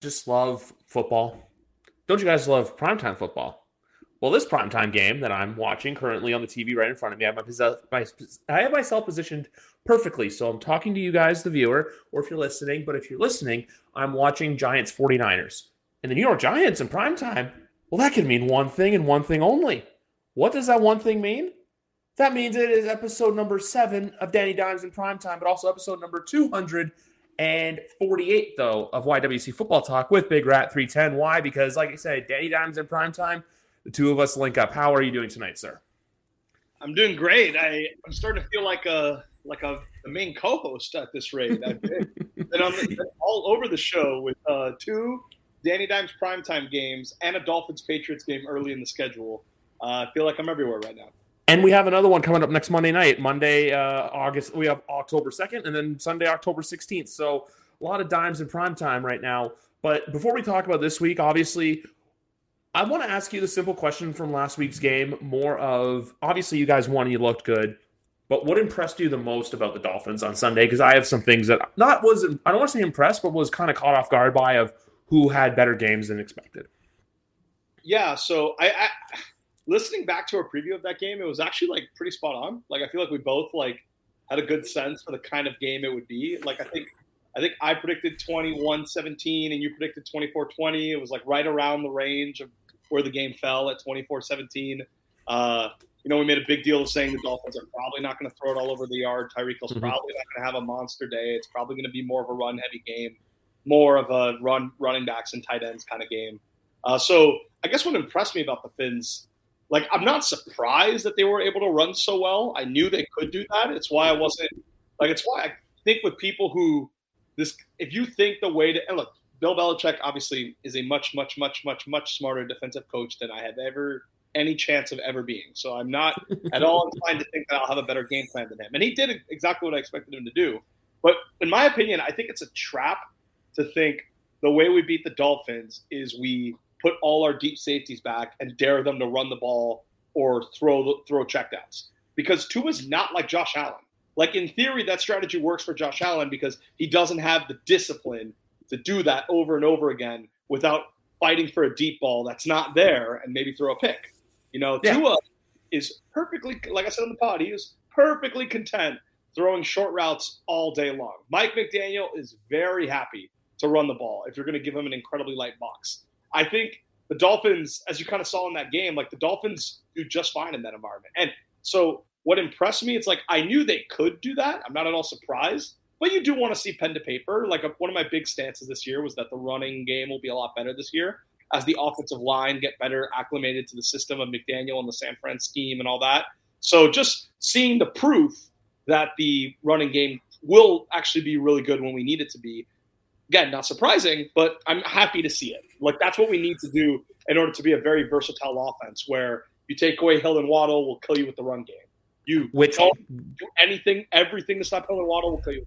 just love football? Don't you guys love primetime football? Well, this primetime game that I'm watching currently on the TV right in front of me, I have, my, my, I have myself positioned perfectly. So I'm talking to you guys, the viewer, or if you're listening, but if you're listening, I'm watching Giants 49ers. And the New York Giants in primetime, well, that can mean one thing and one thing only. What does that one thing mean? That means it is episode number seven of Danny Dimes in primetime, but also episode number 248, though, of YWC Football Talk with Big Rat 310. Why? Because, like I said, Danny Dimes in primetime the two of us link up. How are you doing tonight, sir? I'm doing great. I, I'm starting to feel like a like a the main co-host at this rate. and I'm all over the show with uh, two Danny Dimes primetime games and a Dolphins Patriots game early in the schedule. Uh, I feel like I'm everywhere right now. And we have another one coming up next Monday night. Monday, uh, August. We have October second, and then Sunday, October sixteenth. So a lot of dimes in prime time right now. But before we talk about this week, obviously I want to ask you the simple question from last week's game. More of obviously you guys won, you looked good, but what impressed you the most about the Dolphins on Sunday? Because I have some things that not was I don't want to say impressed, but was kind of caught off guard by of who had better games than expected. Yeah, so I, I listening back to our preview of that game, it was actually like pretty spot on. Like I feel like we both like had a good sense for the kind of game it would be. Like I think I think I predicted 21-17 and you predicted 24-20. It was like right around the range of where the game fell at 24-17. Uh, you know, we made a big deal of saying the Dolphins are probably not going to throw it all over the yard. Tyreek Hill's mm-hmm. probably not going to have a monster day. It's probably going to be more of a run-heavy game, more of a run running backs and tight ends kind of game. Uh, so I guess what impressed me about the Fins, like I'm not surprised that they were able to run so well. I knew they could do that. It's why I wasn't like. It's why I think with people who this, if you think the way to and look, Bill Belichick obviously is a much, much, much, much, much smarter defensive coach than I have ever any chance of ever being. So I'm not at all inclined to think that I'll have a better game plan than him. And he did exactly what I expected him to do. But in my opinion, I think it's a trap to think the way we beat the Dolphins is we put all our deep safeties back and dare them to run the ball or throw throw checkdowns. Because Tua's not like Josh Allen. Like in theory, that strategy works for Josh Allen because he doesn't have the discipline to do that over and over again without fighting for a deep ball that's not there and maybe throw a pick. You know, yeah. Tua is perfectly, like I said on the pod, he is perfectly content throwing short routes all day long. Mike McDaniel is very happy to run the ball if you're going to give him an incredibly light box. I think the Dolphins, as you kind of saw in that game, like the Dolphins do just fine in that environment. And so what impressed me, it's like I knew they could do that. I'm not at all surprised. But you do want to see pen to paper. Like a, one of my big stances this year was that the running game will be a lot better this year as the offensive line get better acclimated to the system of McDaniel and the San Fran scheme and all that. So just seeing the proof that the running game will actually be really good when we need it to be. Again, not surprising, but I'm happy to see it. Like that's what we need to do in order to be a very versatile offense where you take away Hill and Waddle, we'll kill you with the run game. You Which, don't do anything, everything to stop Hill and Waddle will kill you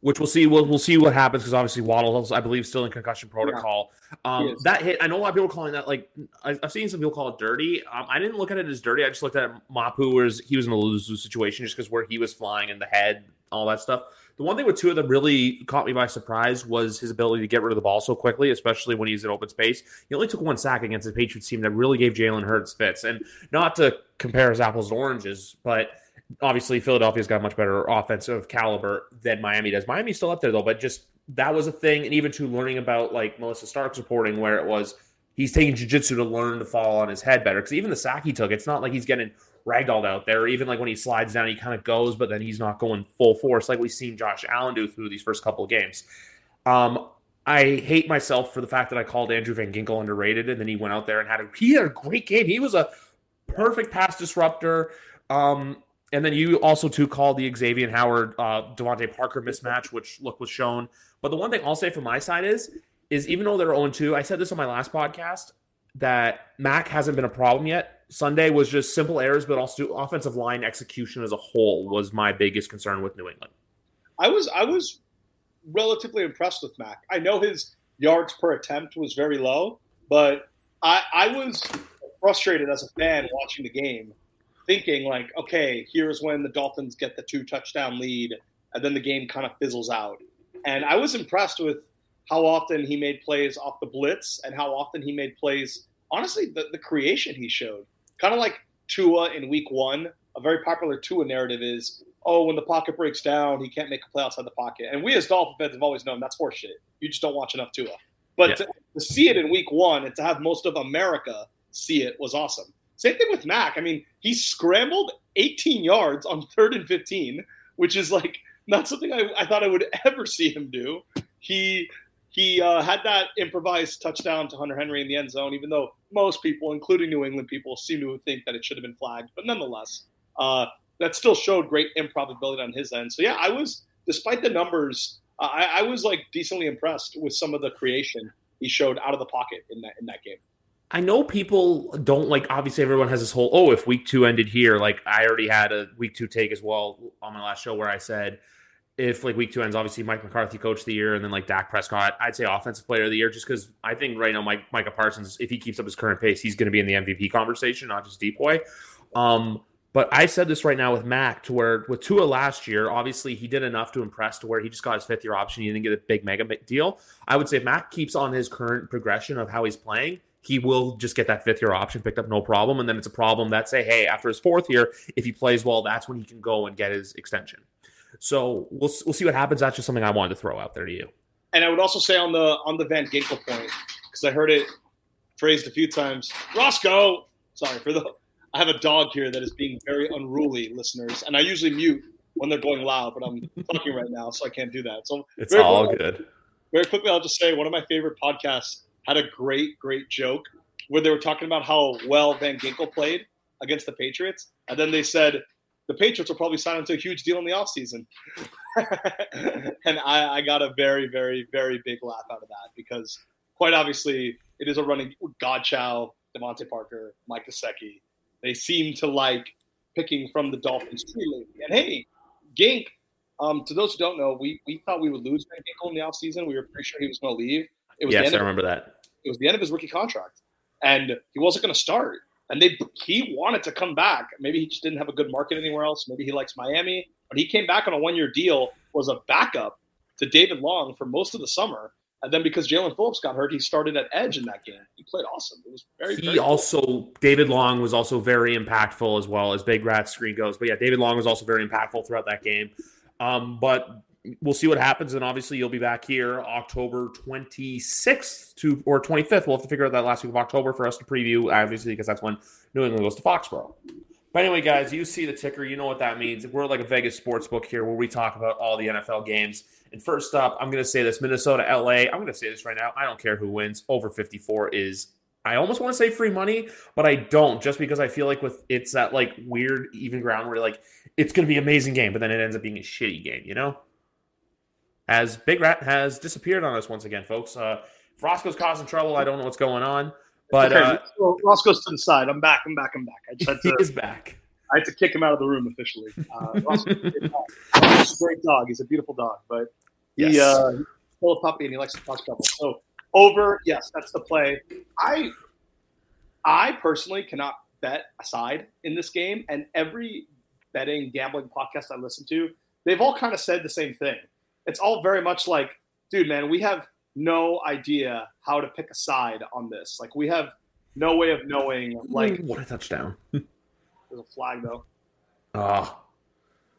which we'll see. We'll, we'll see what happens because obviously Waddle, I believe, still in concussion protocol. Yeah. Um, that hit, I know a lot of people calling that like I've seen some people call it dirty. Um, I didn't look at it as dirty. I just looked at Mapu whereas he was in a lose lose situation just because where he was flying in the head, all that stuff. The one thing with Tua that really caught me by surprise was his ability to get rid of the ball so quickly, especially when he's in open space. He only took one sack against the Patriots team that really gave Jalen Hurts fits. And not to compare his apples to oranges, but obviously Philadelphia's got much better offensive caliber than Miami does. Miami's still up there though, but just that was a thing. And even to learning about like Melissa Stark's reporting where it was he's taking jujitsu to learn to fall on his head better. Because even the sack he took, it's not like he's getting ragdolled out there. Even like when he slides down, he kind of goes, but then he's not going full force like we've seen Josh Allen do through these first couple of games. Um, I hate myself for the fact that I called Andrew Van Ginkel underrated, and then he went out there and had a he had a great game. He was a perfect pass disruptor. Um, and then you also too called the Xavier Howard uh, DeVante Parker mismatch, which look was shown. But the one thing I'll say from my side is, is even though they're 0 2, I said this on my last podcast that Mac hasn't been a problem yet. Sunday was just simple errors, but also offensive line execution as a whole was my biggest concern with New England. I was I was relatively impressed with Mac. I know his yards per attempt was very low, but I, I was frustrated as a fan watching the game thinking like, okay, here's when the Dolphins get the two touchdown lead, and then the game kind of fizzles out. And I was impressed with how often he made plays off the blitz and how often he made plays. Honestly, the, the creation he showed, kind of like Tua in week one. A very popular Tua narrative is, oh, when the pocket breaks down, he can't make a play outside the pocket. And we as Dolphin fans have always known that's horseshit. You just don't watch enough Tua. But yeah. to, to see it in week one and to have most of America see it was awesome. Same thing with Mac. I mean, he scrambled 18 yards on third and 15, which is like not something I, I thought I would ever see him do. He he uh, had that improvised touchdown to Hunter Henry in the end zone, even though most people, including New England people, seem to think that it should have been flagged. But nonetheless, uh, that still showed great improbability on his end. So yeah, I was, despite the numbers, uh, I, I, was like decently impressed with some of the creation he showed out of the pocket in that in that game. I know people don't like. Obviously, everyone has this whole oh, if week two ended here, like I already had a week two take as well on my last show where I said if like week two ends, obviously Mike McCarthy coach the year, and then like Dak Prescott, I'd say offensive player of the year, just because I think right now Mike Micah Parsons, if he keeps up his current pace, he's going to be in the MVP conversation, not just Depoy. Um, but I said this right now with Mac to where with Tua last year, obviously he did enough to impress to where he just got his fifth year option. He didn't get a big mega deal. I would say if Mac keeps on his current progression of how he's playing, he will just get that fifth year option picked up no problem. And then it's a problem that say, hey, after his fourth year, if he plays well, that's when he can go and get his extension. So we'll we'll see what happens. That's just something I wanted to throw out there to you. And I would also say on the on the Van Ginkel point because I heard it phrased a few times. Roscoe, sorry for the. I have a dog here that is being very unruly, listeners, and I usually mute when they're going loud, but I'm talking right now, so I can't do that. So it's all quickly, good. Very quickly, I'll just say one of my favorite podcasts had a great, great joke where they were talking about how well Van Ginkel played against the Patriots, and then they said the Patriots will probably sign him to a huge deal in the offseason. and I, I, got a very, very, very big laugh out of that because quite obviously it is a running Godchaux, DeVante Parker, Mike Gesicki. They seem to like picking from the Dolphins tree And hey, Gink, um, to those who don't know, we, we thought we would lose Van Ginkel in the offseason. We were pretty sure he was going to leave. It was yes, I remember that. It was the end of his rookie contract, and he wasn't going to start and they he wanted to come back. Maybe he just didn't have a good market anywhere else. Maybe he likes Miami, but he came back on a one year deal. Was a backup to David Long for most of the summer, and then because Jaelan Phillips got hurt, he started at edge in that game. He played awesome. It was very. He very also cool. David Long was also very impactful as well as Big Rat screen goes. But yeah, David Long was also very impactful throughout that game. Um, but we'll see what happens. And obviously, you'll be back here October 26th to or 25th. We'll have to figure out that last week of October for us to preview, obviously, because that's when New England goes to Foxborough. But anyway, guys, you see the ticker. You know what that means. We're like a Vegas sports book here where we talk about all the NFL games. And first up, I'm going to say this Minnesota, LA. I'm going to say this right now. I don't care who wins. Over 54 is I almost want to say free money, but I don't just because I feel like with it's that like weird even ground where like it's going to be amazing game, but then it ends up being a shitty game, you know? As Big Rat has disappeared on us once again, folks. Uh, if Roscoe's causing trouble, I don't know what's going on. But okay. uh, Roscoe's to the side. I'm back. I'm back. I'm back. I just had to, he back. I had to kick him out of the room officially. Uh, Roscoe's a great dog. He's a beautiful dog, but he yes. uh, he's still a puppy and he likes to cause trouble. So over, yes, that's the play. I I personally cannot bet aside in this game, and every betting gambling podcast I listen to, they've all kind of said the same thing it's all very much like, dude, man, we have no idea how to pick a side on this. Like we have no way of knowing. Like what a touchdown! there's a flag though. Ah,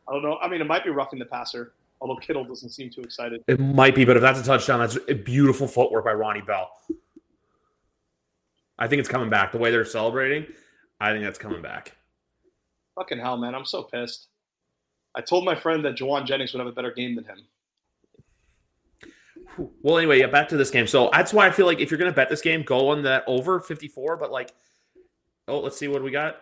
I don't know. I mean, it might be roughing the passer. Although Kittle doesn't seem too excited. It might be, but if that's a touchdown, that's a beautiful footwork by Ronnie Bell. I think it's coming back. The way they're celebrating, I think that's coming back. Fucking hell, man! I'm so pissed. I told my friend that Jauan Jennings would have a better game than him. Well, anyway, yeah, back to this game. So that's why I feel like if you're going to bet this game, go on that over 54. But like, oh, let's see what we got.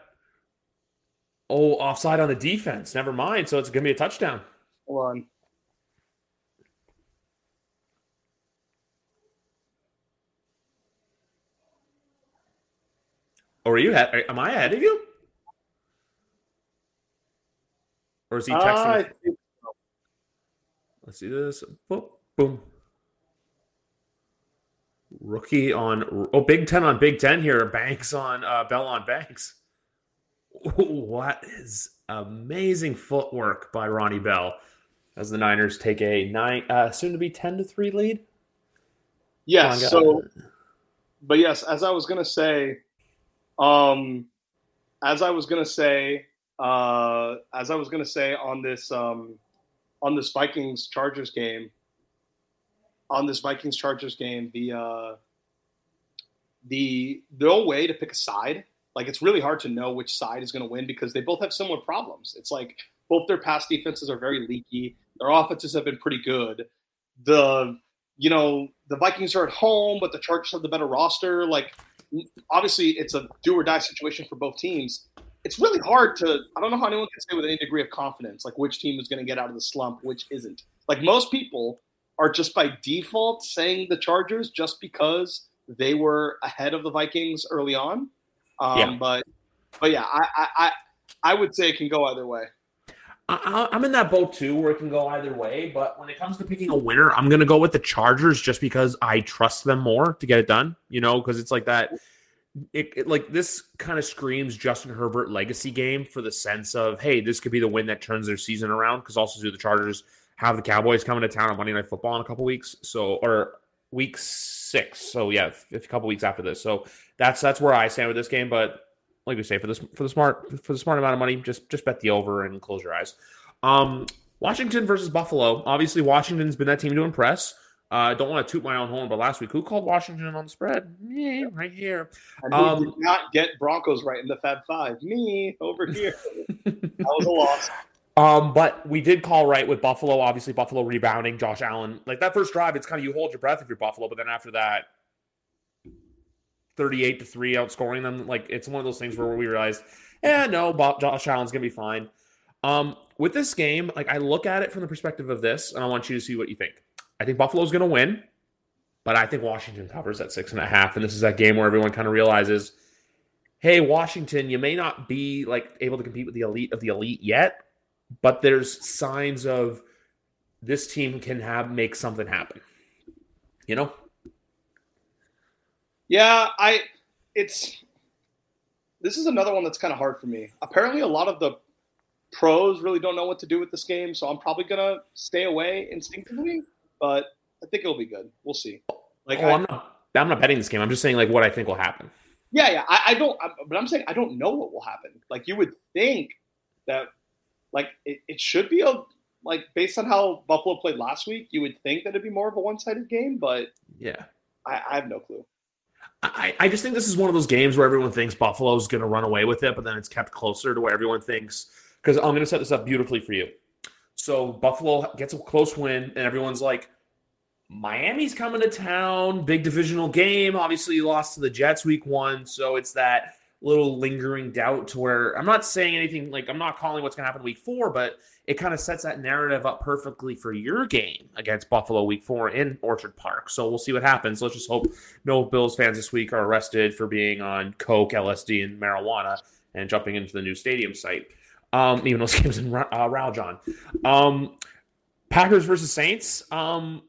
Oh, offside on the defense. Never mind. So it's going to be a touchdown. Hold on. Or are you? Ahead? Am I ahead of you? Or is he texting? Uh, Let's see this. Boom, boom. Rookie on oh Big Ten on Big Ten here. Banks on uh, Bell on Banks. What is amazing footwork by Ronnie Bell as the Niners take a nine uh, soon to be ten to three lead. Yes. So, but yes, as I was gonna say, um, as I was gonna say, uh, as I was gonna say on this um, on this Vikings Chargers game, on this Vikings Chargers game, the uh, the no way to pick a side. Like it's really hard to know which side is going to win because they both have similar problems. It's like both their pass defenses are very leaky. Their offenses have been pretty good. The you know the Vikings are at home, but the Chargers have the better roster. Like obviously, it's a do or die situation for both teams. It's really hard to. I don't know how anyone can say with any degree of confidence like which team is going to get out of the slump, which isn't. Like most people are just by default saying the Chargers just because they were ahead of the Vikings early on. Um, yeah. But but yeah, I, I I would say it can go either way. I'm in that boat too, where it can go either way. But when it comes to picking a winner, I'm going to go with the Chargers just because I trust them more to get it done. You know, because it's like that. It, it, like this kind of screams Justin Herbert legacy game for the sense of hey, this could be the win that turns their season around. Because also, do the Chargers have the Cowboys coming to town on Monday Night Football in a couple weeks? So or week six. So yeah, a couple weeks after this. So that's that's where I stand with this game. But like we say, for this for the smart for the smart amount of money, just just bet the over and close your eyes. Um, Washington versus Buffalo. Obviously, Washington's been that team to impress. I uh, don't want to toot my own horn, but last week, who called Washington on the spread? Me, right here. Um, did not get Broncos right in the Fab Five. Me over here. that was a loss. Um, but we did call right with Buffalo. Obviously, Buffalo rebounding. Josh Allen, like that first drive, it's kind of you hold your breath if you're Buffalo, but then after that, 38 to 3 outscoring them. Like it's one of those things where we realized, yeah, no, Josh Allen's gonna be fine. Um, with this game, like I look at it from the perspective of this, and I want you to see what you think. I think Buffalo's gonna win, but I think Washington covers at six and a half. And this is that game where everyone kind of realizes, hey, Washington, you may not be like able to compete with the elite of the elite yet, but there's signs of this team can have make something happen. You know? Yeah, I it's this is another one that's kind of hard for me. Apparently a lot of the pros really don't know what to do with this game, so I'm probably gonna stay away instinctively, but I think it'll be good. We'll see. Like oh, I, am not I'm not betting this game. I'm just saying like what I think will happen. Yeah, yeah. I, I don't I, but I'm saying I don't know what will happen. Like you would think that like it, it should be a like based on how Buffalo played last week, you would think that it'd be more of a one sided game, but yeah. I, I have no clue. I, I just think this is one of those games where everyone thinks Buffalo's going to run away with it, but then it's kept closer to where everyone thinks. Because I'm going to set this up beautifully for you. So Buffalo gets a close win, and everyone's like, Miami's coming to town, big divisional game. Obviously, you lost to the Jets week one, so it's that little lingering doubt to where I'm not saying anything like I'm not calling what's going to happen week four, but it kind of sets that narrative up perfectly for your game against Buffalo week four in Orchard Park. So we'll see what happens. Let's just hope no Bills fans this week are arrested for being on Coke, LSD, and marijuana and jumping into the new stadium site. Um, even those games in uh. Um, Packers versus Saints. Um,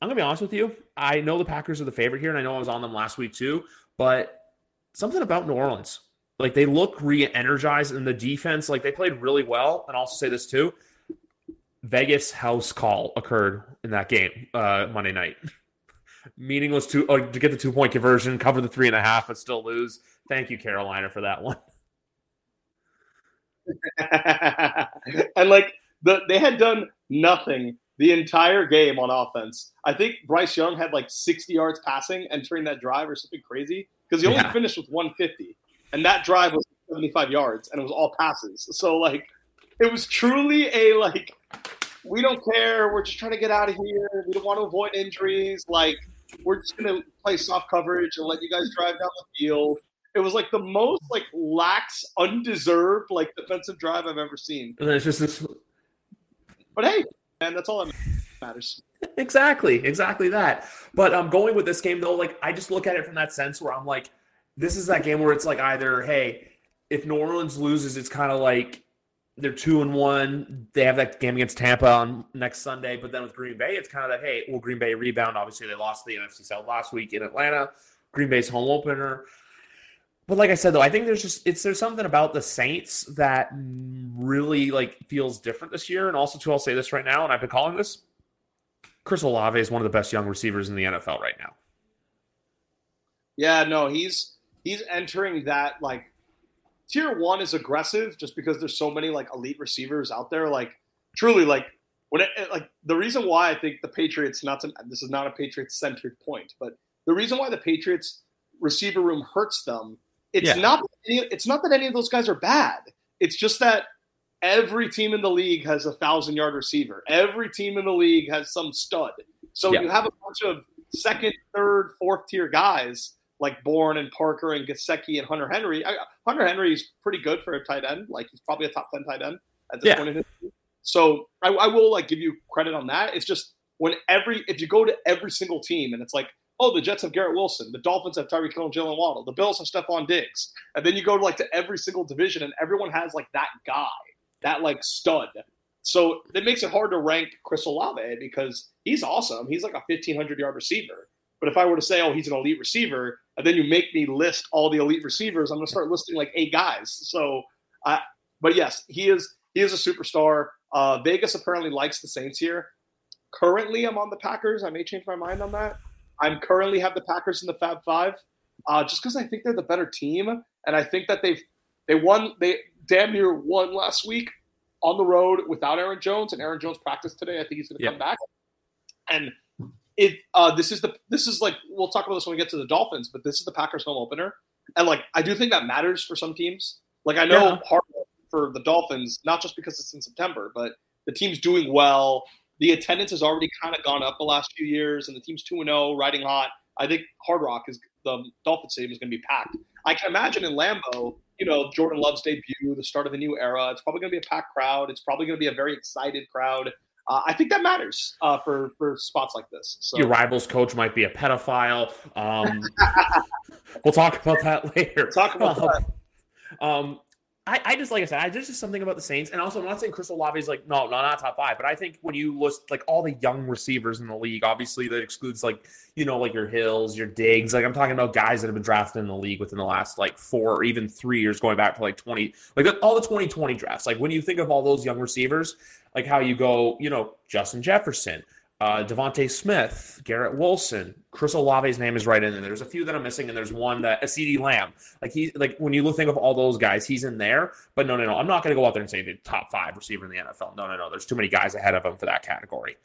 I'm gonna be honest with you. I know the Packers are the favorite here, and I know I was on them last week too. But something about New Orleans. Like they look re-energized in the defense. Like they played really well. And I'll say this too. Vegas house call occurred in that game uh, Monday night. Meaningless to uh, to get the two point conversion, cover the three and a half, but still lose. Thank you, Carolina, for that one. and like the they had done nothing the entire game on offense. I think Bryce Young had like 60 yards passing entering that drive or something crazy because he only yeah. finished with 150, and that drive was 75 yards, and it was all passes. So like, it was truly a like, we don't care. We're just trying to get out of here. We don't want to avoid injuries. Like, we're just gonna play soft coverage and let you guys drive down the field. It was like the most like lax, undeserved like defensive drive I've ever seen. And it's just this. But hey, man, that's all that matters. Exactly, exactly that. But I'm um, going with this game though. Like I just look at it from that sense where I'm like, this is that game where it's like either hey, if New Orleans loses, it's kind of like they're two and one. They have that game against Tampa on next Sunday, but then with Green Bay, it's kind of that hey, will Green Bay rebound? Obviously, they lost the NFC South last week in Atlanta. Green Bay's home opener. But like I said though, I think there's just it's there's something about the Saints that really like feels different this year. And also too, I'll say this right now, and I've been calling this Chris Olave is one of the best young receivers in the NFL right now. Yeah, no, he's he's entering that like tier one is aggressive just because there's so many like elite receivers out there. Like truly, like when it, like the reason why I think the Patriots not to, this is not a Patriots centered point, but the reason why the Patriots receiver room hurts them, it's yeah. not it's not that any of those guys are bad. It's just that every team in the league has a thousand yard receiver. Every team in the league has some stud. So yeah. you have a bunch of second, third, fourth tier guys like Bourne and Parker and Gesicki and Hunter Henry. I, Hunter Henry is pretty good for a tight end. Like he's probably a top ten tight end at this yeah. point in his. So I, I will like give you credit on that. It's just when every if you go to every single team and it's like oh, the Jets have Garrett Wilson, the Dolphins have Tyreek Hill and Jaylen Waddle, the Bills have Stefon Diggs, and then you go to like to every single division and everyone has like that guy that like stud. So it makes it hard to rank Chris Olave because he's awesome. He's like a 1,500 yard receiver. But if I were to say, oh, he's an elite receiver, and then you make me list all the elite receivers, I'm going to start listing like eight guys. So, uh, but yes, he is he is a superstar. Uh, Vegas apparently likes the Saints here. Currently, I'm on the Packers. I may change my mind on that. I'm currently have the Packers in the Fab Five, uh, just because I think they're the better team, and I think that they've they won they damn near won last week on the road without Aaron Jones, and Aaron Jones practiced today. I think he's going to yep. come back. And it uh, this is the this is like we'll talk about this when we get to the Dolphins, but this is the Packers home opener, and like I do think that matters for some teams. Like I know yeah. for the Dolphins, not just because it's in September, but the team's doing well. The attendance has already kind of gone up the last few years, and the team's two and zero, oh, riding hot. I think Hard Rock is the Dolphins Stadium is going to be packed. I can imagine in Lambeau, you know, Jordan Love's debut, the start of the new era. It's probably going to be a packed crowd. It's probably going to be a very excited crowd. Uh, I think that matters uh, for for spots like this. So. Your rivals coach might be a pedophile. Um, we'll talk about that later. talk about um, that. Um, I, I just like I said, I, there's just something about the Saints, and also I'm not saying Chris Olave is like no, no, not top five, but I think when you list like all the young receivers in the league, obviously that excludes like you know like your Hills, your Diggs, like I'm talking about guys that have been drafted in the league within the last like four or even three years, going back to like 20, like all the 2020 drafts. Like when you think of all those young receivers, like how you go, you know, Justin Jefferson, uh, DeVonta Smith, Garrett Wilson, Chris Olave's name is right in there. There's a few that I'm missing, and there's one that a CeeDee Lamb. Like he, like when you think of all those guys, he's in there. But no, no, no. I'm not going to go out there and say the top five receiver in the NFL. No, no, no. There's too many guys ahead of him for that category.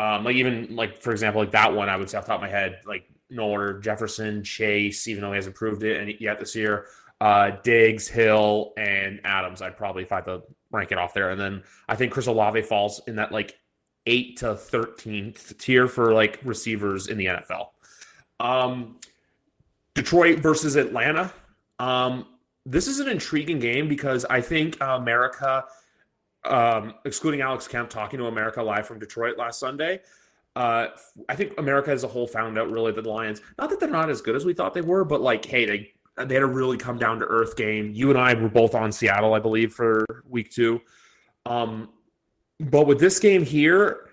Um, like even like for example, like that one, I would say off the top of my head, like no Jefferson, Chase, even though he hasn't proved it and yet this year. Uh, Diggs, Hill, and Adams. I'd probably had to rank it off there, and then I think Chris Olave falls in that like eight to 13th tier for like receivers in the NFL. Um, Detroit versus Atlanta. Um, this is an intriguing game because I think America, um, excluding Alex Kemp talking to America live from Detroit last Sunday, uh, I think America as a whole found out really that the Lions, not that they're not as good as we thought they were, but like, hey, they they had a really come down to earth game. You and I were both on Seattle, I believe, for week two. Um, but with this game here,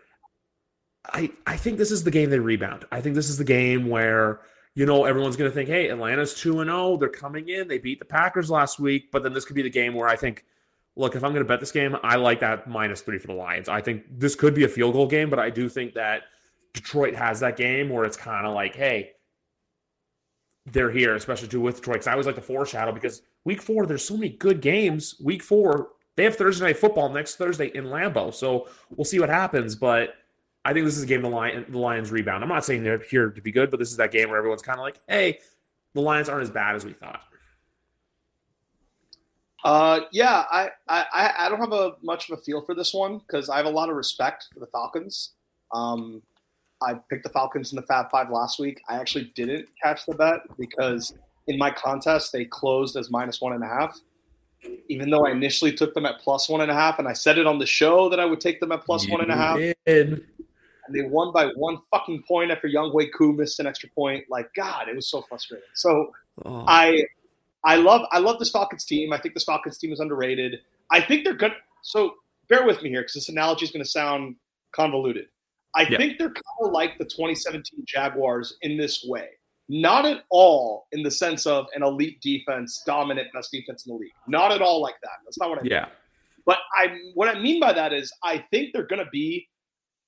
I I think this is the game they rebound. I think this is the game where you know everyone's going to think, "Hey, Atlanta's 2 and 0, they're coming in. They beat the Packers last week." But then this could be the game where I think look, if I'm going to bet this game, I like that minus 3 for the Lions. I think this could be a field goal game, but I do think that Detroit has that game where it's kind of like, "Hey, they're here, especially too with Detroit. Because I always like to foreshadow because week four, there's so many good games. Week four, they have Thursday night football next Thursday in Lambeau, so we'll see what happens. But I think this is a game the the Lions rebound. I'm not saying they're here to be good, but this is that game where everyone's kind of like, hey, the Lions aren't as bad as we thought. Uh, yeah, I, I I don't have a much of a feel for this one because I have a lot of respect for the Falcons. Um, I picked the Falcons in the Fab Five last week. I actually didn't catch the bet because in my contest they closed as minus one and a half even though I initially took them at plus one and a half, and I said it on the show that I would take them at plus one and a half. Did. And they won by one fucking point after Younghoe Koo missed an extra point. Like God, it was so frustrating. So oh. I, I love, I love this Falcons team. I think this Falcons team is underrated. I think they're good. So bear with me here because this analogy is going to sound convoluted. I yeah. think they're kind of like the 2017 Jaguars in this way not at all in the sense of an elite defense, dominant best defense in the league. Not at all like that. That's not what I mean. Yeah. But I what I mean by that is I think they're going to be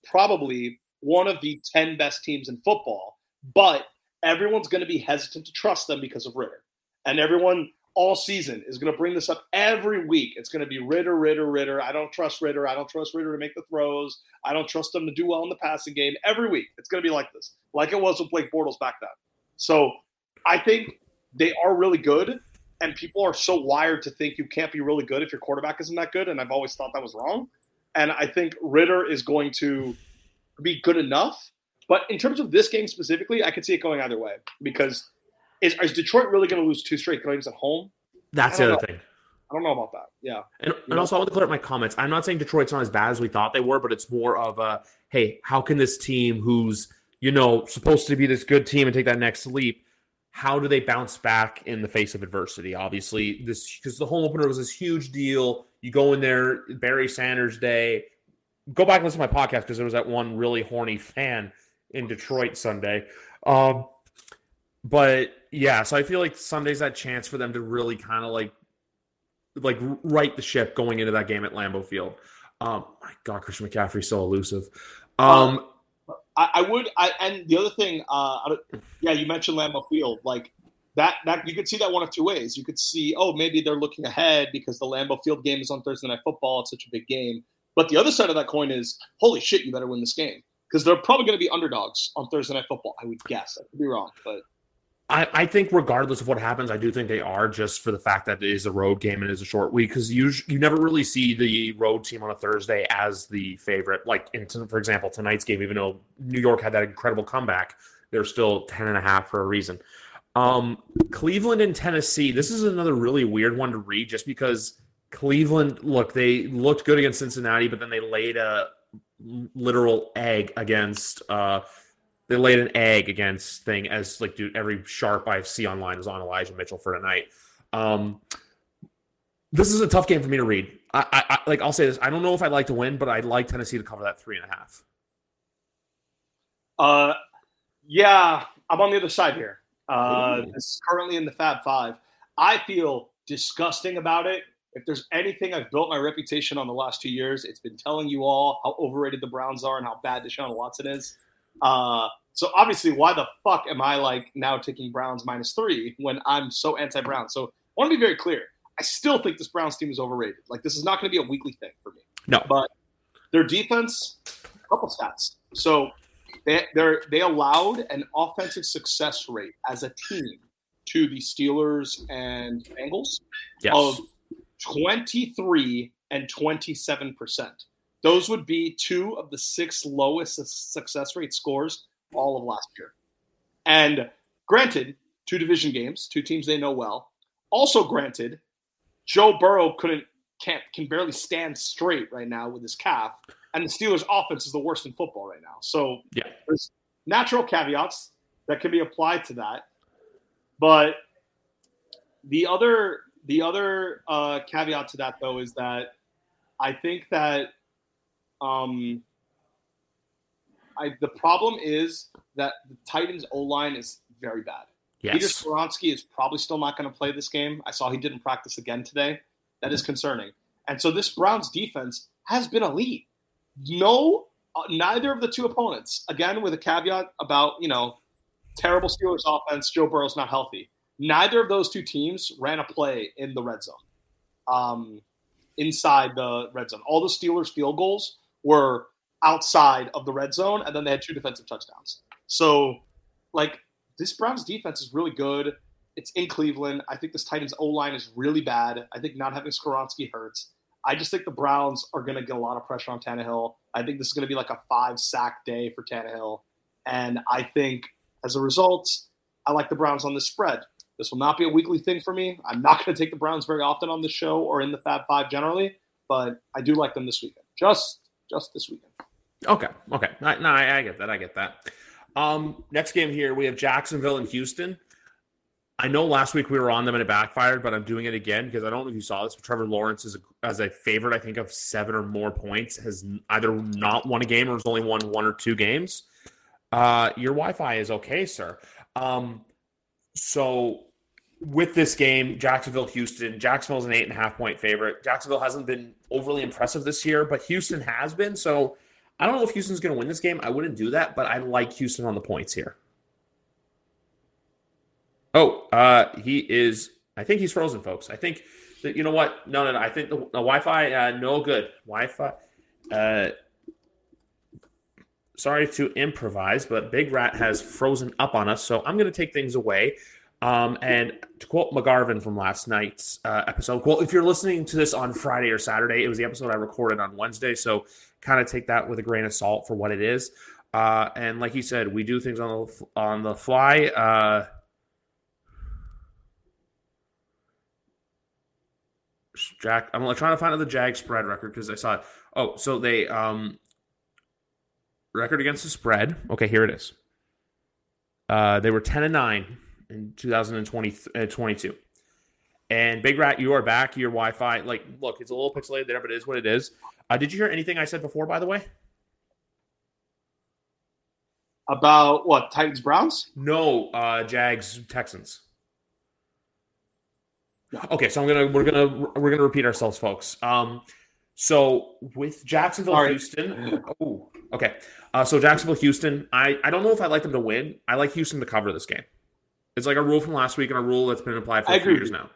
probably one of the 10 best teams in football, but everyone's going to be hesitant to trust them because of Ridder. And everyone all season is going to bring this up every week. It's going to be Ridder, Ridder, Ridder. I don't trust Ridder. I don't trust Ridder to make the throws. I don't trust them to do well in the passing game. Every week, it's going to be like this, like it was with Blake Bortles back then. So I think they are really good, and people are so wired to think you can't be really good if your quarterback isn't that good. And I've always thought that was wrong. And I think Ridder is going to be good enough. But in terms of this game specifically, I could see it going either way because is, is Detroit really going to lose two straight games at home? That's the other know. thing. I don't know about that. Yeah. And, and also, I want to clear up my comments. I'm not saying Detroit's not as bad as we thought they were, but it's more of a hey, how can this team who's, you know, supposed to be this good team and take that next leap, how do they bounce back in the face of adversity? Obviously, this because the home opener was this huge deal. You go in there, Barry Sanders Day. Go back and listen to my podcast because there was that one really horny fan in Detroit Sunday. Um, but yeah, so I feel like Sunday's that chance for them to really kind of like like right the ship going into that game at Lambeau Field. Um, my God, Christian McCaffrey's so elusive. Um, I, I, would, I, and the other thing, uh, yeah, you mentioned Lambeau Field, like that. That you could see that one of two ways. You could see, oh, maybe they're looking ahead because the Lambeau Field game is on Thursday Night Football. It's such a big game. But the other side of that coin is, holy shit, you better win this game because they're probably going to be underdogs on Thursday Night Football. I would guess. I could be wrong, but I, I think regardless of what happens, I do think they are just for the fact that it is a road game and it is a short week because you you never really see the road team on a Thursday as the favorite. Like in, for example, tonight's game, even though New York had that incredible comeback, they're still 10 and a half for a reason. Um, Cleveland and Tennessee. This is another really weird one to read just because Cleveland, look, they looked good against Cincinnati, but then they laid a literal egg against uh, they laid an egg against thing as like dude every sharp I see online is on Elijah Mitchell for tonight. Um, this is a tough game for me to read. I, I, I, like I'll say this. I don't know if I'd like to win, but I'd like Tennessee to cover that three and a half. Uh, yeah, I'm on the other side here. Uh, this is currently in the Fab Five. I feel disgusting about it. If there's anything I've built my reputation on the last two years, it's been telling you all how overrated the Browns are and how bad Deshaun Watson is. Uh, so obviously, why the fuck am I like now taking Browns minus three when I'm so anti-Brown? So I want to be very clear. I still think this Browns team is overrated. Like this is not going to be a weekly thing for me. No, but their defense, a couple stats. So they they they allowed an offensive success rate as a team to the Steelers and Bengals yes. of 23 and 27 percent. Those would be two of the six lowest success rate scores all of last year. And granted, two division games, two teams they know well. Also granted, Joe Burrow couldn't can't can barely stand straight right now with his calf, and the Steelers' offense is the worst in football right now. So yeah, there's natural caveats that can be applied to that, but the other the other uh, caveat to that though is that I think that um, I, the problem is that the Titans O line is very bad. Yes. Peter Skoronski is probably still not going to play this game. I saw he didn't practice again today. That is concerning. And so this Browns defense has been elite. No, uh, neither of the two opponents. Again, with a caveat about you know terrible Steelers offense. Joe Burrow's not healthy. Neither of those two teams ran a play in the red zone. Um, inside the red zone, all the Steelers field goals were outside of the red zone, and then they had two defensive touchdowns. So, like, this Browns defense is really good. It's in Cleveland. I think this Titans O line is really bad. I think not having Skoronski hurts. I just think the Browns are going to get a lot of pressure on Tannehill. I think this is going to be like a five sack day for Tannehill. And I think as a result, I like the Browns on this spread. This will not be a weekly thing for me. I'm not going to take the Browns very often on the show or in the Fab Five generally, but I do like them this weekend. Just just this weekend. Okay. Okay. No, I, I, get that. I get that. Um, next game here, we have Jacksonville and Houston. I know last week we were on them and it backfired, but I'm doing it again because I don't know if you saw this. But Trevor Lawrence is a, as a favorite, I think, of seven or more points, has either not won a game or has only won one or two games. Uh, your Wi-Fi is okay, sir. Um, so with this game, Jacksonville, Houston. Jacksonville's an eight and a half point favorite. Jacksonville hasn't been overly impressive this year, but Houston has been. So I don't know if Houston's going to win this game. I wouldn't do that, but I like Houston on the points here. Oh, uh, he is. I think he's frozen, folks. I think that you know what? No, no, no. I think the, the Wi-Fi uh, no good. Wi-Fi. Uh, sorry to improvise, but Big Rat has frozen up on us, so I'm going to take things away. Um, and to quote McGarvin from last night's uh, episode, well, if you're listening to this on Friday or Saturday, it was the episode I recorded on Wednesday, so kind of take that with a grain of salt for what it is. Uh, and like you said, we do things on the on the fly. Uh, Jack, I'm trying to find out the Jag spread record because I saw it. Oh, so they um record against the spread. Okay, here it is. Uh, they were 10 and 9 in 2022. Uh, and Big Rat, you are back. Your Wi Fi, like, look, it's a little pixelated there, but it is what it is. Uh, did you hear anything I said before, by the way? About what? Titans Browns? No, uh, Jags Texans. Okay, so I'm gonna we're gonna we're gonna repeat ourselves, folks. Um, so with Jacksonville, Sorry. Houston. Oh, okay. Uh, so Jacksonville, Houston. I I don't know if I like them to win. I like Houston to cover this game. It's like a rule from last week and a rule that's been applied for few years now.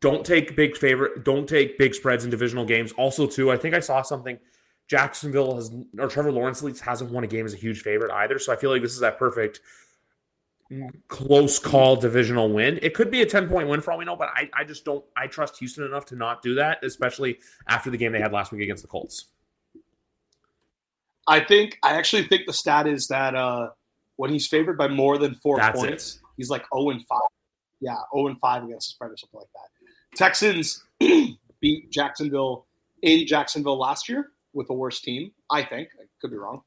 Don't take big favorite. Don't take big spreads in divisional games. Also, too, I think I saw something. Jacksonville has or Trevor Lawrence at least hasn't won a game as a huge favorite either. So I feel like this is that perfect close call divisional win. It could be a 10 point win for all we know, but I, I just don't I trust Houston enough to not do that, especially after the game they had last week against the Colts. I think I actually think the stat is that uh when he's favored by more than four That's points. He's like 0 and 5. Yeah, 0 and 5 against the spread or something like that. Texans beat Jacksonville in Jacksonville last year with a worse team, I think. I could be wrong.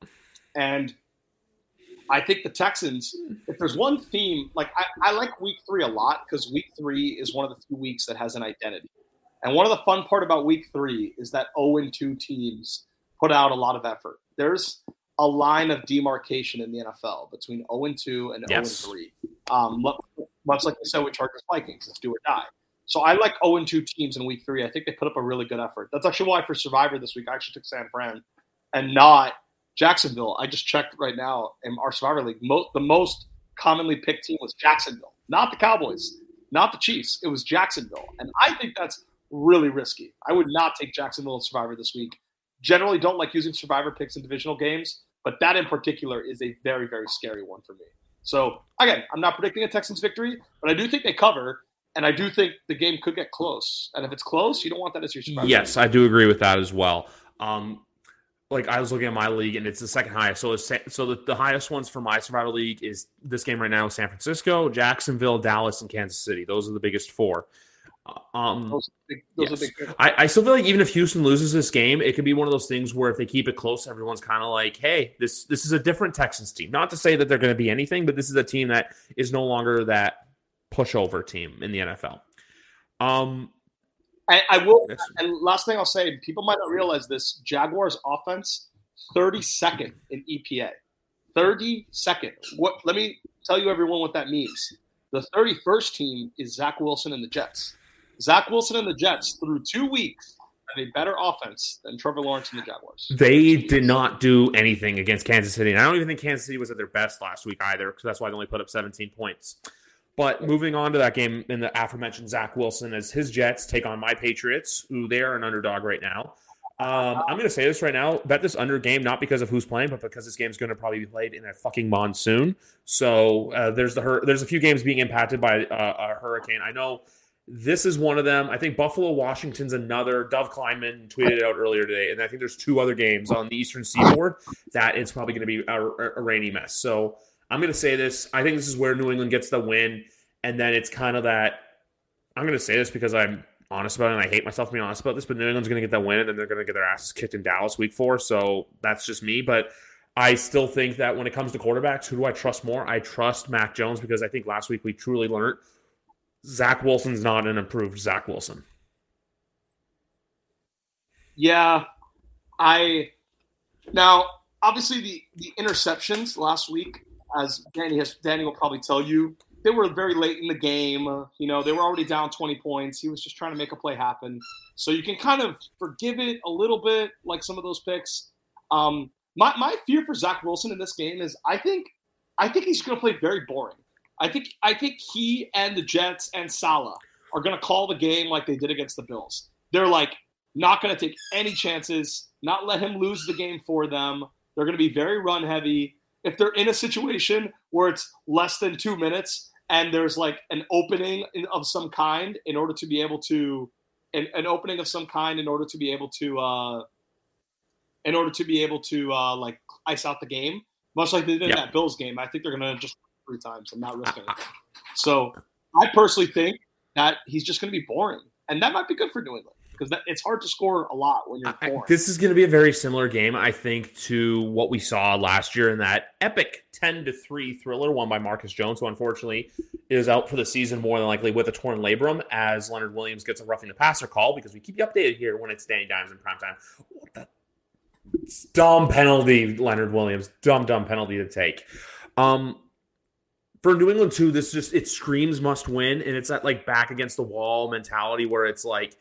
And I think the Texans, if there's one theme, like I, I like week three a lot because week three is one of the few weeks that has an identity. And one of the fun part about week three is that 0 2 teams put out a lot of effort. There's a line of demarcation in the NFL between 0 2 and 0 3. Um, much like we said with Chargers Vikings, it's do or die. So I like 0 2 teams in week three. I think they put up a really good effort. That's actually why for Survivor this week, I actually took San Fran and not Jacksonville. I just checked right now in our Survivor League. The most commonly picked team was Jacksonville, not the Cowboys, not the Chiefs. It was Jacksonville, and I think that's really risky. I would not take Jacksonville in Survivor this week. Generally, don't like using Survivor picks in divisional games, but that in particular is a very, very scary one for me. So again, I'm not predicting a Texans victory, but I do think they cover. And I do think the game could get close. And if it's close, you don't want that as your survivor. Yes, I do agree with that as well. Um, like I was looking at my league and it's the second highest. So so the, the highest ones for my survival league is this game right now: San Francisco, Jacksonville, Dallas, and Kansas City. Those are the biggest four. Uh, um, those, big, those yes. I, I still feel like even if Houston loses this game, it could be one of those things where if they keep it close, everyone's kind of like, "Hey, this this is a different Texans team." Not to say that they're going to be anything, but this is a team that is no longer that pushover team in the NFL. Um, I, I will. And last thing I'll say, people might not realize this: Jaguars offense, thirty second in EPA, thirty second. What? Let me tell you, everyone, what that means. The thirty first team is Zach Wilson and the Jets. Zach Wilson and the Jets through two weeks have a better offense than Trevor Lawrence and the Jaguars. They did not do anything against Kansas City. And I don't even think Kansas City was at their best last week either, because that's why they only put up 17 points. But moving on to that game in the aforementioned Zach Wilson as his Jets take on my Patriots, who they are an underdog right now. Um, I'm going to say this right now: bet this under game not because of who's playing, but because this game is going to probably be played in a fucking monsoon. So uh, there's the hur- there's a few games being impacted by uh, a hurricane. I know this is one of them. I think Buffalo, Washington's another. Dov Kleiman tweeted it out earlier today, and I think there's two other games on the Eastern Seaboard that it's probably going to be a, a rainy mess. So I'm going to say this. I think this is where New England gets the win. And then it's kind of that. I'm going to say this because I'm honest about it and I hate myself to be honest about this, but New England's going to get that win and then they're going to get their asses kicked in Dallas week four. So that's just me. But I still think that when it comes to quarterbacks, who do I trust more? I trust Mac Jones because I think last week we truly learned Zach Wilson's not an improved Zach Wilson. Yeah. I. Now, obviously, the, the interceptions last week as Danny has Danny will probably tell you, they were very late in the game. You know, they were already down 20 points. He was just trying to make a play happen. So you can kind of forgive it a little bit, like some of those picks. Um, my my fear for Zach Wilson in this game is I think I think he's going to play very boring. I think I think he and the Jets and Salah are going to call the game like they did against the Bills. They're like not going to take any chances, not let him lose the game for them. They're going to be very run heavy. If they're in a situation where it's less than two minutes and there's like an opening of some kind in order to be able to an, an opening of some kind in order to be able to uh, in order to be able to uh, like ice out the game, much like they did in that Bills game. I think they're going to just three times and not risk anything. So I personally think that he's just going to be boring, and that might be good for New England because it's hard to score a lot when you're boring. This is going to be a very similar game, I think, to what we saw last year in that epic ten to three thriller won by Marcus Jones, who unfortunately is out for the season more than likely with a torn labrum, as Leonard Williams gets a roughing the passer call because we keep you updated here when it's Danny Dimes in prime time. What the dumb penalty, Leonard Williams. Dumb, dumb penalty to take. Um, for New England too, this just it screams must win, and it's that like back against the wall mentality where it's like,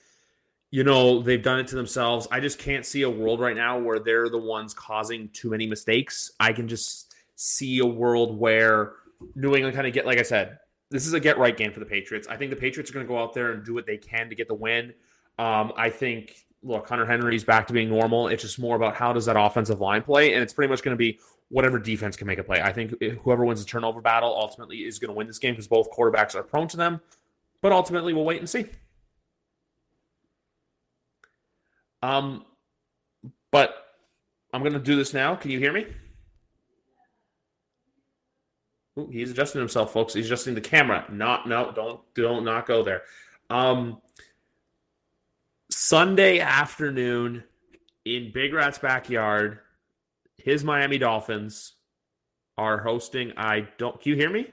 you know, they've done it to themselves. I just can't see a world right now where they're the ones causing too many mistakes. I can just see a world where New England kind of get, like I said, this is a get right game for the Patriots. I think the Patriots are going to go out there and do what they can to get the win. Um, I think look, Hunter Henry's back to being normal. It's just more about how does that offensive line play, and it's pretty much going to be whatever defense can make a play. I think whoever wins the turnover battle ultimately is going to win this game because both quarterbacks are prone to them. But ultimately, we'll wait and see. Um, but I'm going to do this now. Can you hear me? Ooh, he's adjusting himself, folks. He's adjusting the camera. Not no, don't don't not go there. Um, Sunday afternoon in Big Rat's backyard, his Miami Dolphins are hosting. I don't. Can you hear me?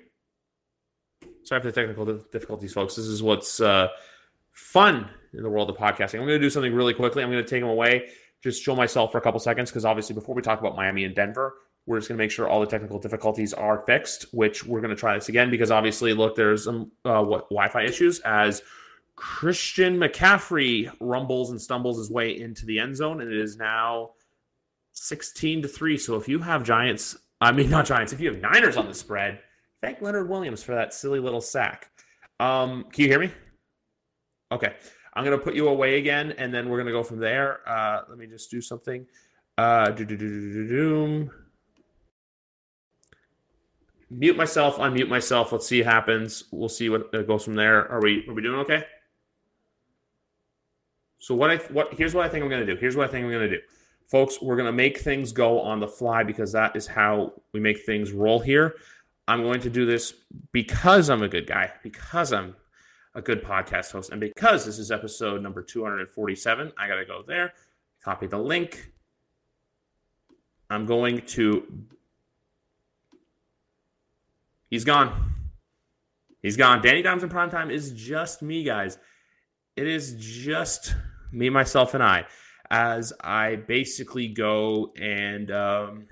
Sorry for the technical difficulties, folks. This is what's uh, fun in the world of podcasting. I'm going to do something really quickly. I'm going to take them away, just show myself for a couple seconds, because obviously, before we talk about Miami and Denver, we're just going to make sure all the technical difficulties are fixed. Which we're going to try this again because obviously, look, there's some uh, what Wi-Fi issues as Christian McCaffrey rumbles and stumbles his way into the end zone, and it is now 16 to 3. So if you have Giants, I mean, not Giants, if you have Niners on the spread, thank Leonard Williams for that silly little sack. Um, can you hear me? Okay. I'm going to put you away again, and then we're going to go from there. Uh, let me just do something. Uh, Mute myself, unmute myself. Let's see what happens. We'll see what goes from there. Are we are we doing okay? So what I what here's what I think I'm going to do. Here's what I think I'm going to do. Folks, we're going to make things go on the fly because that is how we make things roll here. I'm going to do this because I'm a good guy, because I'm a good podcast host, and because this is episode number 247. I got to go there, copy the link. I'm going to. He's gone. He's gone. Danny Dimes in prime time is just me, guys. It is just me, myself, and I, as I basically go and um,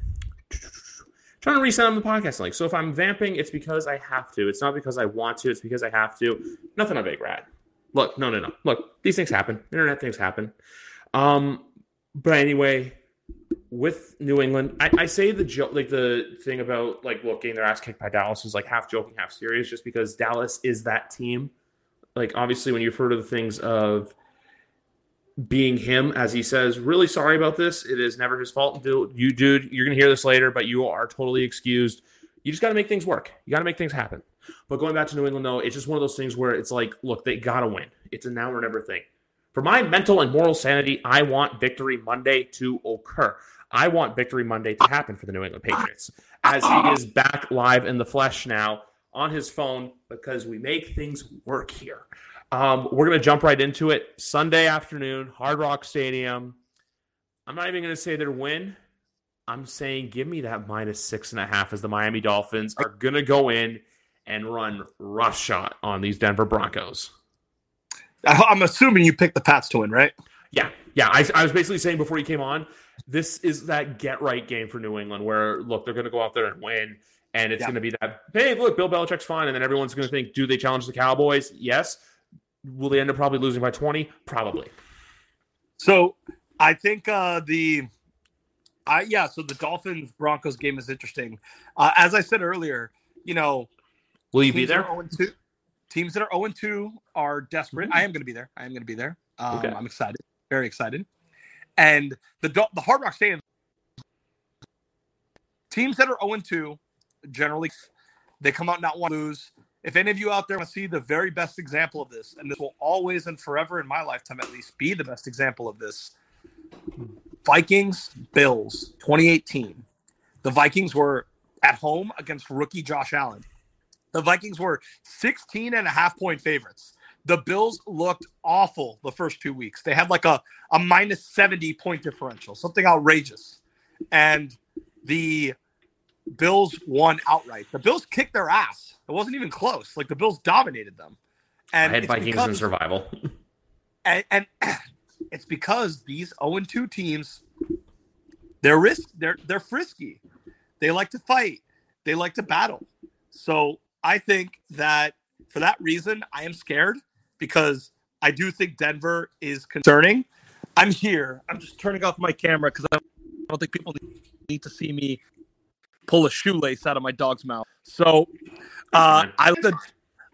trying to reset on the podcast link. So if I'm vamping, it's because I have to. It's not because I want to. It's because I have to. Nothing on Big Rat. Look, no, no, no. Look, these things happen. Internet things happen. Um, but anyway, with New England, I, I say the joke, like the thing about like look getting their ass kicked by Dallas is like half joking, half serious, just because Dallas is that team. Like obviously, when you refer to the things of being him, as he says, really sorry about this. It is never his fault. Dude, you, dude, you're gonna hear this later, but you are totally excused. You just got to make things work. You got to make things happen. But going back to New England, though, it's just one of those things where it's like, look, they got to win. It's a now or never thing. For my mental and moral sanity, I want victory Monday to occur. I want victory Monday to happen for the New England Patriots as he is back live in the flesh now on his phone because we make things work here. Um, we're going to jump right into it. Sunday afternoon, Hard Rock Stadium. I'm not even going to say their win. I'm saying give me that minus six and a half as the Miami Dolphins are going to go in and run roughshod on these Denver Broncos. I'm assuming you picked the Pats to win, right? Yeah, yeah. I, I was basically saying before you came on, this is that get right game for New England where look, they're going to go out there and win, and it's yeah. going to be that hey, look, Bill Belichick's fine, and then everyone's going to think, do they challenge the Cowboys? Yes. Will they end up probably losing by 20? Probably. So I think uh, the I yeah. So the Dolphins Broncos game is interesting. Uh, as I said earlier, you know, will you be there? Teams that are 0 2 are desperate. Mm-hmm. I am going to be there. I am going to be there. Um, okay. I'm excited, very excited. And the the Hard Rock Stadium teams that are 0 2 generally they come out not want to lose. If any of you out there want to see the very best example of this, and this will always and forever in my lifetime at least be the best example of this, Vikings Bills 2018. The Vikings were at home against rookie Josh Allen. The Vikings were 16 and a half point favorites. The Bills looked awful the first two weeks. They had like a, a minus 70 point differential, something outrageous. And the Bills won outright. The Bills kicked their ass. It wasn't even close. Like the Bills dominated them. And I had Vikings because, in survival. and, and it's because these 0 2 teams, they're risk they're they're frisky. They like to fight. They like to battle. So I think that for that reason, I am scared because I do think Denver is concerning. I'm here. I'm just turning off my camera because I don't think people need to see me pull a shoelace out of my dog's mouth. So uh, I the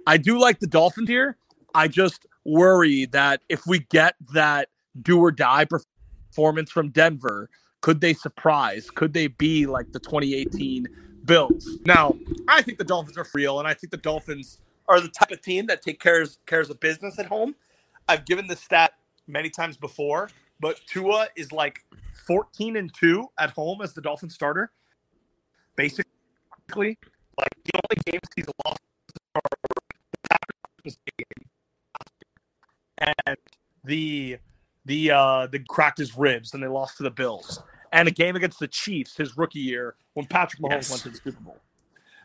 I do like the Dolphins here. I just worry that if we get that do or die performance from Denver, could they surprise? Could they be like the 2018 Bills? Now, I think the Dolphins are real, and I think the Dolphins are the type of team that take cares cares of business at home. I've given this stat many times before, but Tua is like 14 and 2 at home as the Dolphin starter basically like the only games he's lost are the Packers game and the the uh the cracked his ribs and they lost to the Bills and a game against the Chiefs his rookie year when Patrick Mahomes yes. went to the Super Bowl.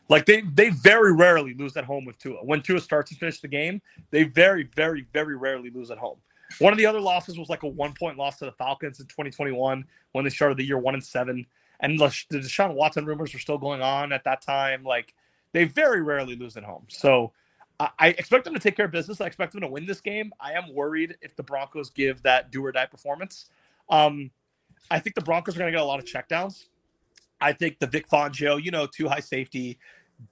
Like they they very rarely lose at home with Tua. When Tua starts and finishes the game, they very very very rarely lose at home. One of the other losses was like a one point loss to the Falcons in 2021 when they started the year one and seven and the, Deshaun Watson rumors were still going on at that time. Like they very rarely lose at home. So I, I expect them to take care of business. I expect them to win this game. I am worried if the Broncos give that do or die performance. Um, I think the Broncos are going to get a lot of checkdowns. I think the Vic Fangio, you know, two high safety,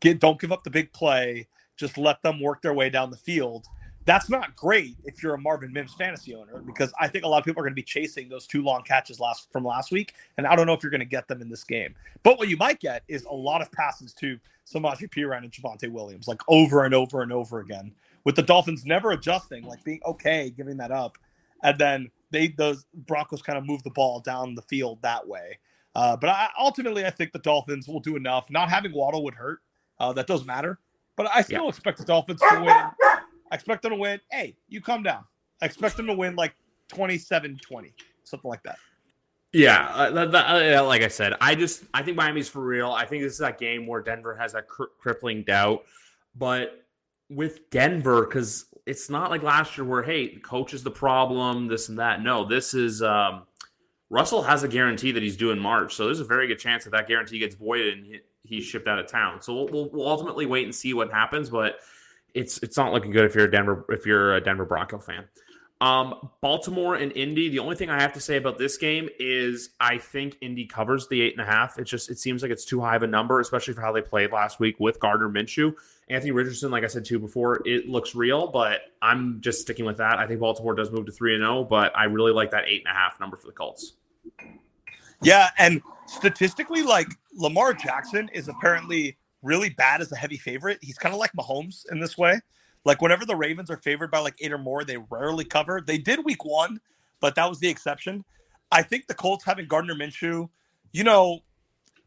get don't give up the big play. Just let them work their way down the field that's not great if you're a Marvin Mims fantasy owner because I think a lot of people are going to be chasing those two long catches last from last week, and I don't know if you're going to get them in this game. But what you might get is a lot of passes to Samaje Perine and Javonte Williams, like over and over and over again, with the Dolphins never adjusting, like being okay giving that up, and then they those Broncos kind of move the ball down the field that way. Uh, but I, ultimately, I think the Dolphins will do enough. Not having Waddle would hurt. Uh, that doesn't matter, but I still yeah. expect the Dolphins to win I expect them to win. Hey, you come down. I expect them to win like 27 20, something like that. Yeah, uh, uh, like I said, I just I think Miami's for real. I think this is that game where Denver has that cr- crippling doubt, but with Denver because it's not like last year where hey, coach is the problem, this and that. No, this is um, Russell has a guarantee that he's due in March, so there's a very good chance that that guarantee gets voided and he, he's shipped out of town. So we'll, we'll, we'll ultimately wait and see what happens, but it's it's not looking good if you're a Denver if you're a Denver Bronco fan. Um, Baltimore and Indy. The only thing I have to say about this game is I think Indy covers the eight and a half. It just it seems like it's too high of a number, especially for how they played last week with Gardner Minshew. Anthony Richardson, like I said too before, it looks real, but I'm just sticking with that. I think Baltimore does move to three and zero, oh, but I really like that eight and a half number for the Colts. Yeah, and statistically, like Lamar Jackson is apparently really bad as a heavy favorite. He's kind of like Mahomes in this way. Like whenever the Ravens are favored by like eight or more, they rarely cover. They did week one, but that was the exception. I think the Colts having Gardner Minshew, you know,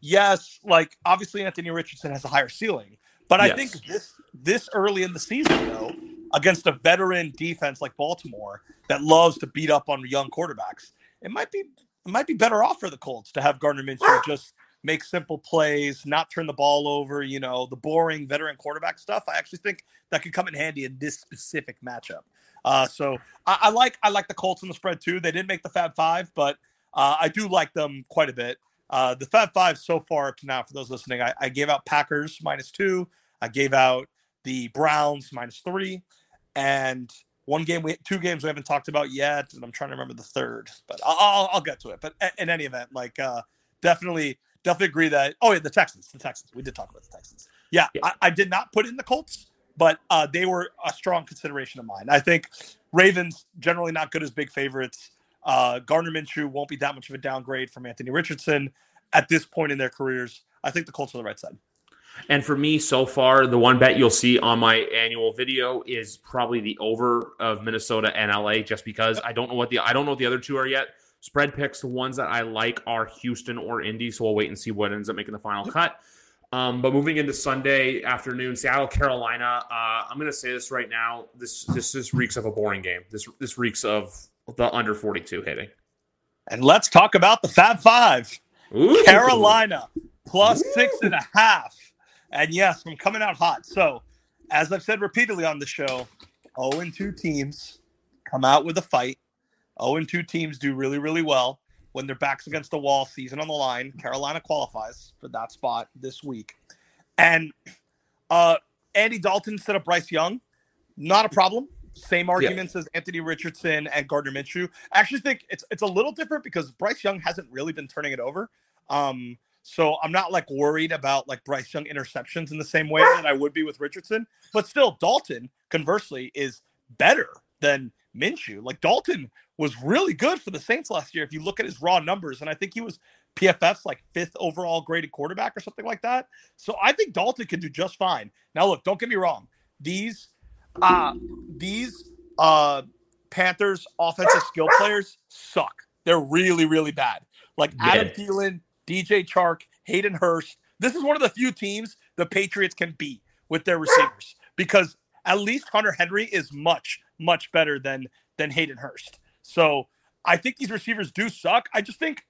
yes, like obviously Anthony Richardson has a higher ceiling, but yes. I think this this early in the season though, against a veteran defense like Baltimore that loves to beat up on young quarterbacks, it might be it might be better off for the Colts to have Gardner Minshew ah! just make simple plays, not turn the ball over, you know, the boring veteran quarterback stuff. I actually think that could come in handy in this specific matchup. Uh, so I, I, like I like the Colts in the spread too. They didn't make the Fab Five, but uh, I do like them quite a bit. Uh, the Fab Five so far up to now, for those listening, I, I gave out Packers minus two. I gave out the Browns minus three, and one game we two games we haven't talked about yet, and I'm trying to remember the third, but I'll, I'll, I'll get to it. But in any event, like uh, definitely, definitely agree that. Oh yeah, the Texans, the Texans. We did talk about the Texans. Yeah, yeah. I, I, did not put in the Colts, but uh, they were a strong consideration of mine. I think Ravens generally not good as big favorites. Uh, Gardner Minshew won't be that much of a downgrade from Anthony Richardson at this point in their careers. I think the Colts are the right side. And for me, so far, the one bet you'll see on my annual video is probably the over of Minnesota and LA, just because I don't know what the I don't know what the other two are yet. Spread picks, the ones that I like are Houston or Indy, so we'll wait and see what ends up making the final cut. Um, but moving into Sunday afternoon, Seattle, Carolina. Uh, I'm going to say this right now. This this just reeks of a boring game. This this reeks of the under 42 hitting. And let's talk about the Fab Five. Ooh. Carolina plus six and a half. And yes, I'm coming out hot. So, as I've said repeatedly on the show, 0 and 2 teams come out with a fight. 0 and 2 teams do really, really well when their backs against the wall, season on the line. Carolina qualifies for that spot this week. And uh, Andy Dalton instead of Bryce Young, not a problem. Same arguments yeah. as Anthony Richardson and Gardner Minshew. I actually think it's it's a little different because Bryce Young hasn't really been turning it over. Um, so I'm not like worried about like Bryce Young interceptions in the same way that I would be with Richardson. But still, Dalton, conversely, is better than Minshew. Like Dalton was really good for the Saints last year if you look at his raw numbers. And I think he was PFF's like fifth overall graded quarterback or something like that. So I think Dalton can do just fine. Now, look, don't get me wrong. These uh these uh Panthers offensive skill players suck. They're really, really bad. Like Adam Thielen, DJ Chark, Hayden Hurst. This is one of the few teams the Patriots can beat with their receivers because at least Hunter Henry is much, much better than than Hayden Hurst. So I think these receivers do suck. I just think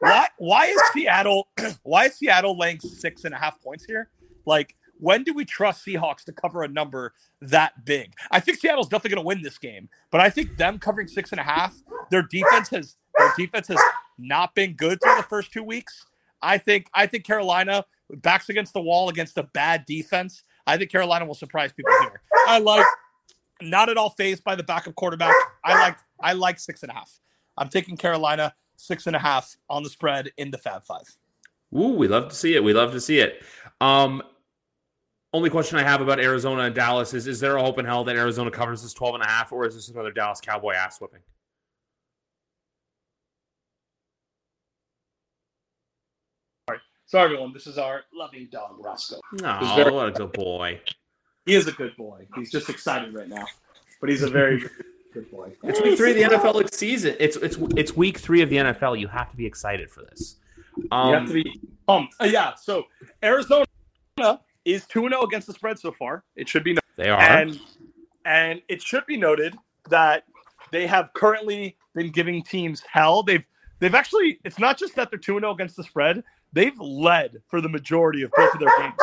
why why is Seattle why is Seattle laying six and a half points here? Like when do we trust Seahawks to cover a number that big? I think Seattle's definitely going to win this game, but I think them covering six and a half, their defense has their defense has not been good through the first two weeks. I think I think Carolina backs against the wall against a bad defense. I think Carolina will surprise people here. I like not at all fazed by the backup quarterback. I like I like six and a half. I'm taking Carolina six and a half on the spread in the Fab Five. Ooh, we love to see it. We love to see it. Um, only question I have about Arizona and Dallas is: Is there a hope in hell that Arizona covers this 12 and a half, or is this another Dallas Cowboy ass whipping? All right. Sorry, everyone. This is our loving dog, Roscoe. Oh, very- what a good boy. He is a good boy. He's just excited right now, but he's a very good boy. It's week three of the NFL season. It's it's it's week three of the NFL. You have to be excited for this. Um, you have to be Um. Uh, yeah. So Arizona is two zero against the spread so far. It should be noted. they are, and and it should be noted that they have currently been giving teams hell. They've they've actually. It's not just that they're two zero against the spread they've led for the majority of both of their games.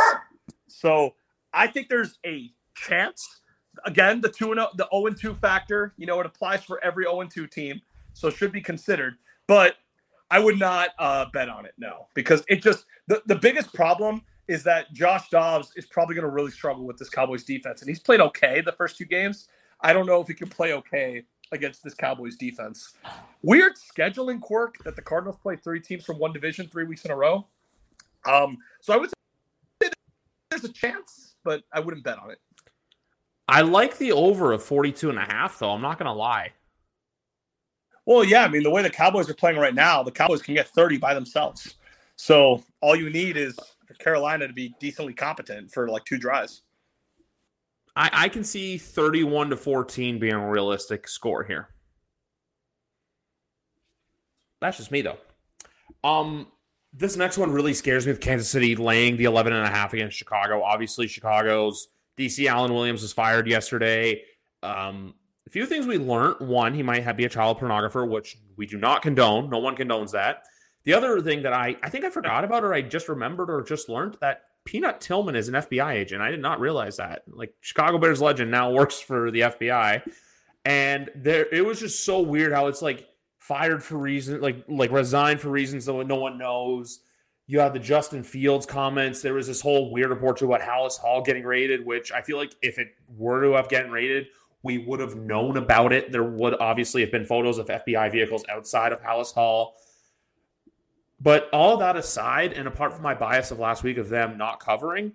So I think there's a chance. Again, the two and the 0 and 2 factor, you know, it applies for every 0 and 2 team, so it should be considered. But I would not uh, bet on it, no, because it just the, the biggest problem is that Josh Dobbs is probably going to really struggle with this Cowboys defense, and he's played okay the first two games. I don't know if he can play okay against this Cowboys defense. Weird scheduling quirk that the Cardinals play three teams from one division three weeks in a row. Um, so I would say there's a chance, but I wouldn't bet on it. I like the over of 42 and a half, though. I'm not going to lie. Well, yeah. I mean, the way the Cowboys are playing right now, the Cowboys can get 30 by themselves. So all you need is Carolina to be decently competent for like two drives. I, I can see 31 to 14 being a realistic score here. That's just me though. Um, this next one really scares me with Kansas City laying the 11 and a half against Chicago. Obviously, Chicago's DC Alan Williams was fired yesterday. Um, a few things we learned. One, he might have, be a child pornographer, which we do not condone. No one condones that. The other thing that I, I think I forgot about or I just remembered or just learned that Peanut Tillman is an FBI agent. I did not realize that. Like Chicago Bears legend now works for the FBI, and there it was just so weird how it's like fired for reasons like like resigned for reasons that no one knows. You have the Justin Fields comments. There was this whole weird report to about Halas Hall getting raided, which I feel like if it were to have gotten raided, we would have known about it. There would obviously have been photos of FBI vehicles outside of Halas Hall But all that aside, and apart from my bias of last week of them not covering,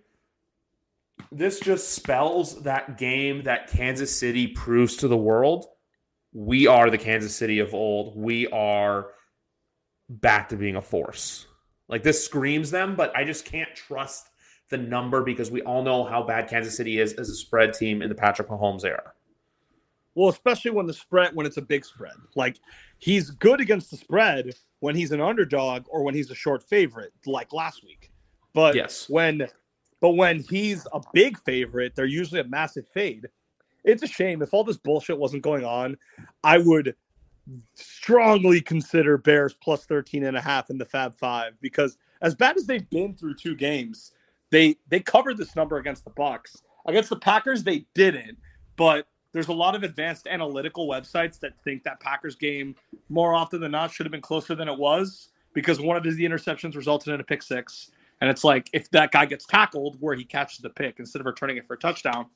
this just spells that game that Kansas City proves to the world we are the Kansas City of old. We are back to being a force. Like this screams them, but I just can't trust the number because we all know how bad Kansas City is as a spread team in the Patrick Mahomes era. Well, especially when the spread when it's a big spread. Like he's good against the spread when he's an underdog or when he's a short favorite, like last week. But yes. when but when he's a big favorite, they're usually a massive fade. It's a shame. If all this bullshit wasn't going on, I would strongly consider Bears plus 13 and a half in the Fab Five because as bad as they've been through two games, they they covered this number against the Bucks. Against the Packers, they didn't, but there's a lot of advanced analytical websites that think that Packers game more often than not should have been closer than it was because one of the interceptions resulted in a pick six. And it's like if that guy gets tackled where he catches the pick instead of returning it for a touchdown,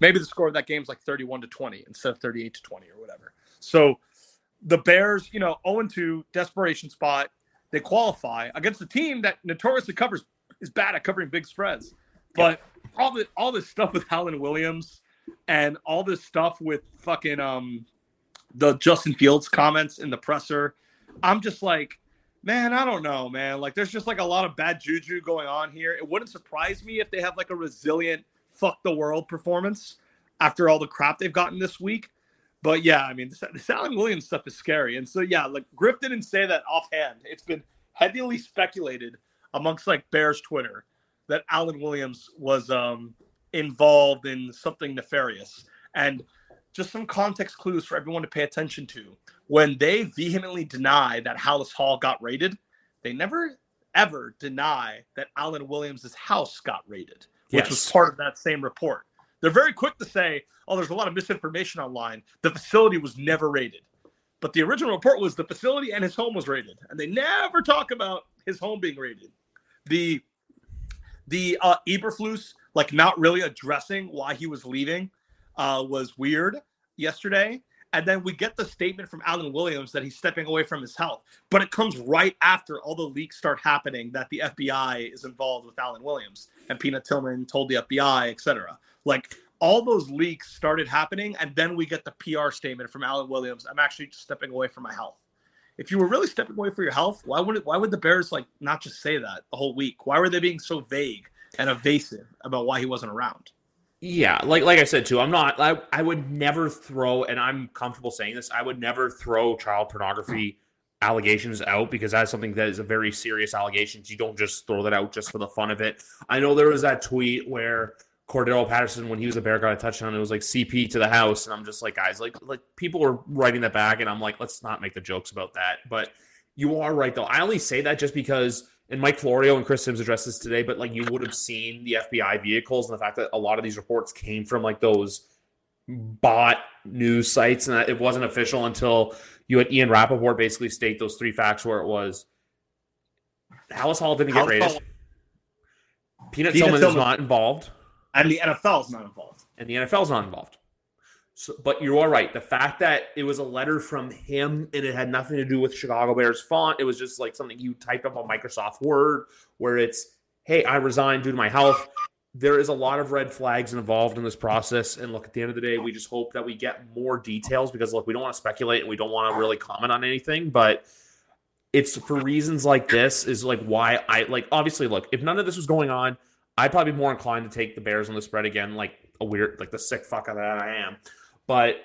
maybe the score of that game is like 31 to 20 instead of 38 to 20 or whatever. So the Bears, you know, 0 2, desperation spot. They qualify against a team that notoriously covers is bad at covering big spreads. But all the all this stuff with Alan Williams and all this stuff with fucking um the Justin Fields comments in the presser, I'm just like, man, I don't know, man. Like there's just like a lot of bad juju going on here. It wouldn't surprise me if they have like a resilient fuck the world performance after all the crap they've gotten this week. But yeah, I mean, the, the Alan Williams stuff is scary. And so, yeah, like Griff didn't say that offhand. It's been heavily speculated amongst like Bears Twitter that Alan Williams was um, involved in something nefarious. And just some context clues for everyone to pay attention to. When they vehemently deny that Halas Hall got raided, they never ever deny that Alan Williams' house got raided, which yes. was part of that same report. They're very quick to say, oh, there's a lot of misinformation online. The facility was never raided. But the original report was the facility and his home was raided. And they never talk about his home being raided. The the uh Eberflus, like not really addressing why he was leaving, uh, was weird yesterday. And then we get the statement from Alan Williams that he's stepping away from his health. But it comes right after all the leaks start happening that the FBI is involved with Alan Williams and Peanut Tillman told the FBI, etc. Like all those leaks started happening, and then we get the PR statement from Alan Williams. I'm actually just stepping away from my health. If you were really stepping away for your health, why would it, why would the Bears like not just say that the whole week? Why were they being so vague and evasive about why he wasn't around? Yeah, like like I said too, I'm not. I I would never throw, and I'm comfortable saying this. I would never throw child pornography allegations out because that's something that is a very serious allegation. You don't just throw that out just for the fun of it. I know there was that tweet where Cordarrelle Patterson when he was a bear got a touchdown. It was like CP to the house, and I'm just like, guys, like like people were writing that back, and I'm like, let's not make the jokes about that. But you are right though. I only say that just because, and Mike Florio and Chris Sims addressed this today, but like you would have seen the FBI vehicles and the fact that a lot of these reports came from like those bot news sites, and it wasn't official until you had Ian Rapoport basically state those three facts where it was Halas Hall didn't get raided. Peanut, Peanut Tillman is not involved and the NFL is not involved. And the NFL is not involved. So, but you are right. The fact that it was a letter from him and it had nothing to do with Chicago Bears font, it was just like something you typed up on Microsoft Word where it's, hey, I resigned due to my health. There is a lot of red flags involved in this process. And look, at the end of the day, we just hope that we get more details because, look, we don't want to speculate and we don't want to really comment on anything. But it's for reasons like this, is like why I like, obviously, look, if none of this was going on, I'd probably be more inclined to take the Bears on the spread again, like a weird, like the sick fuck that I am. But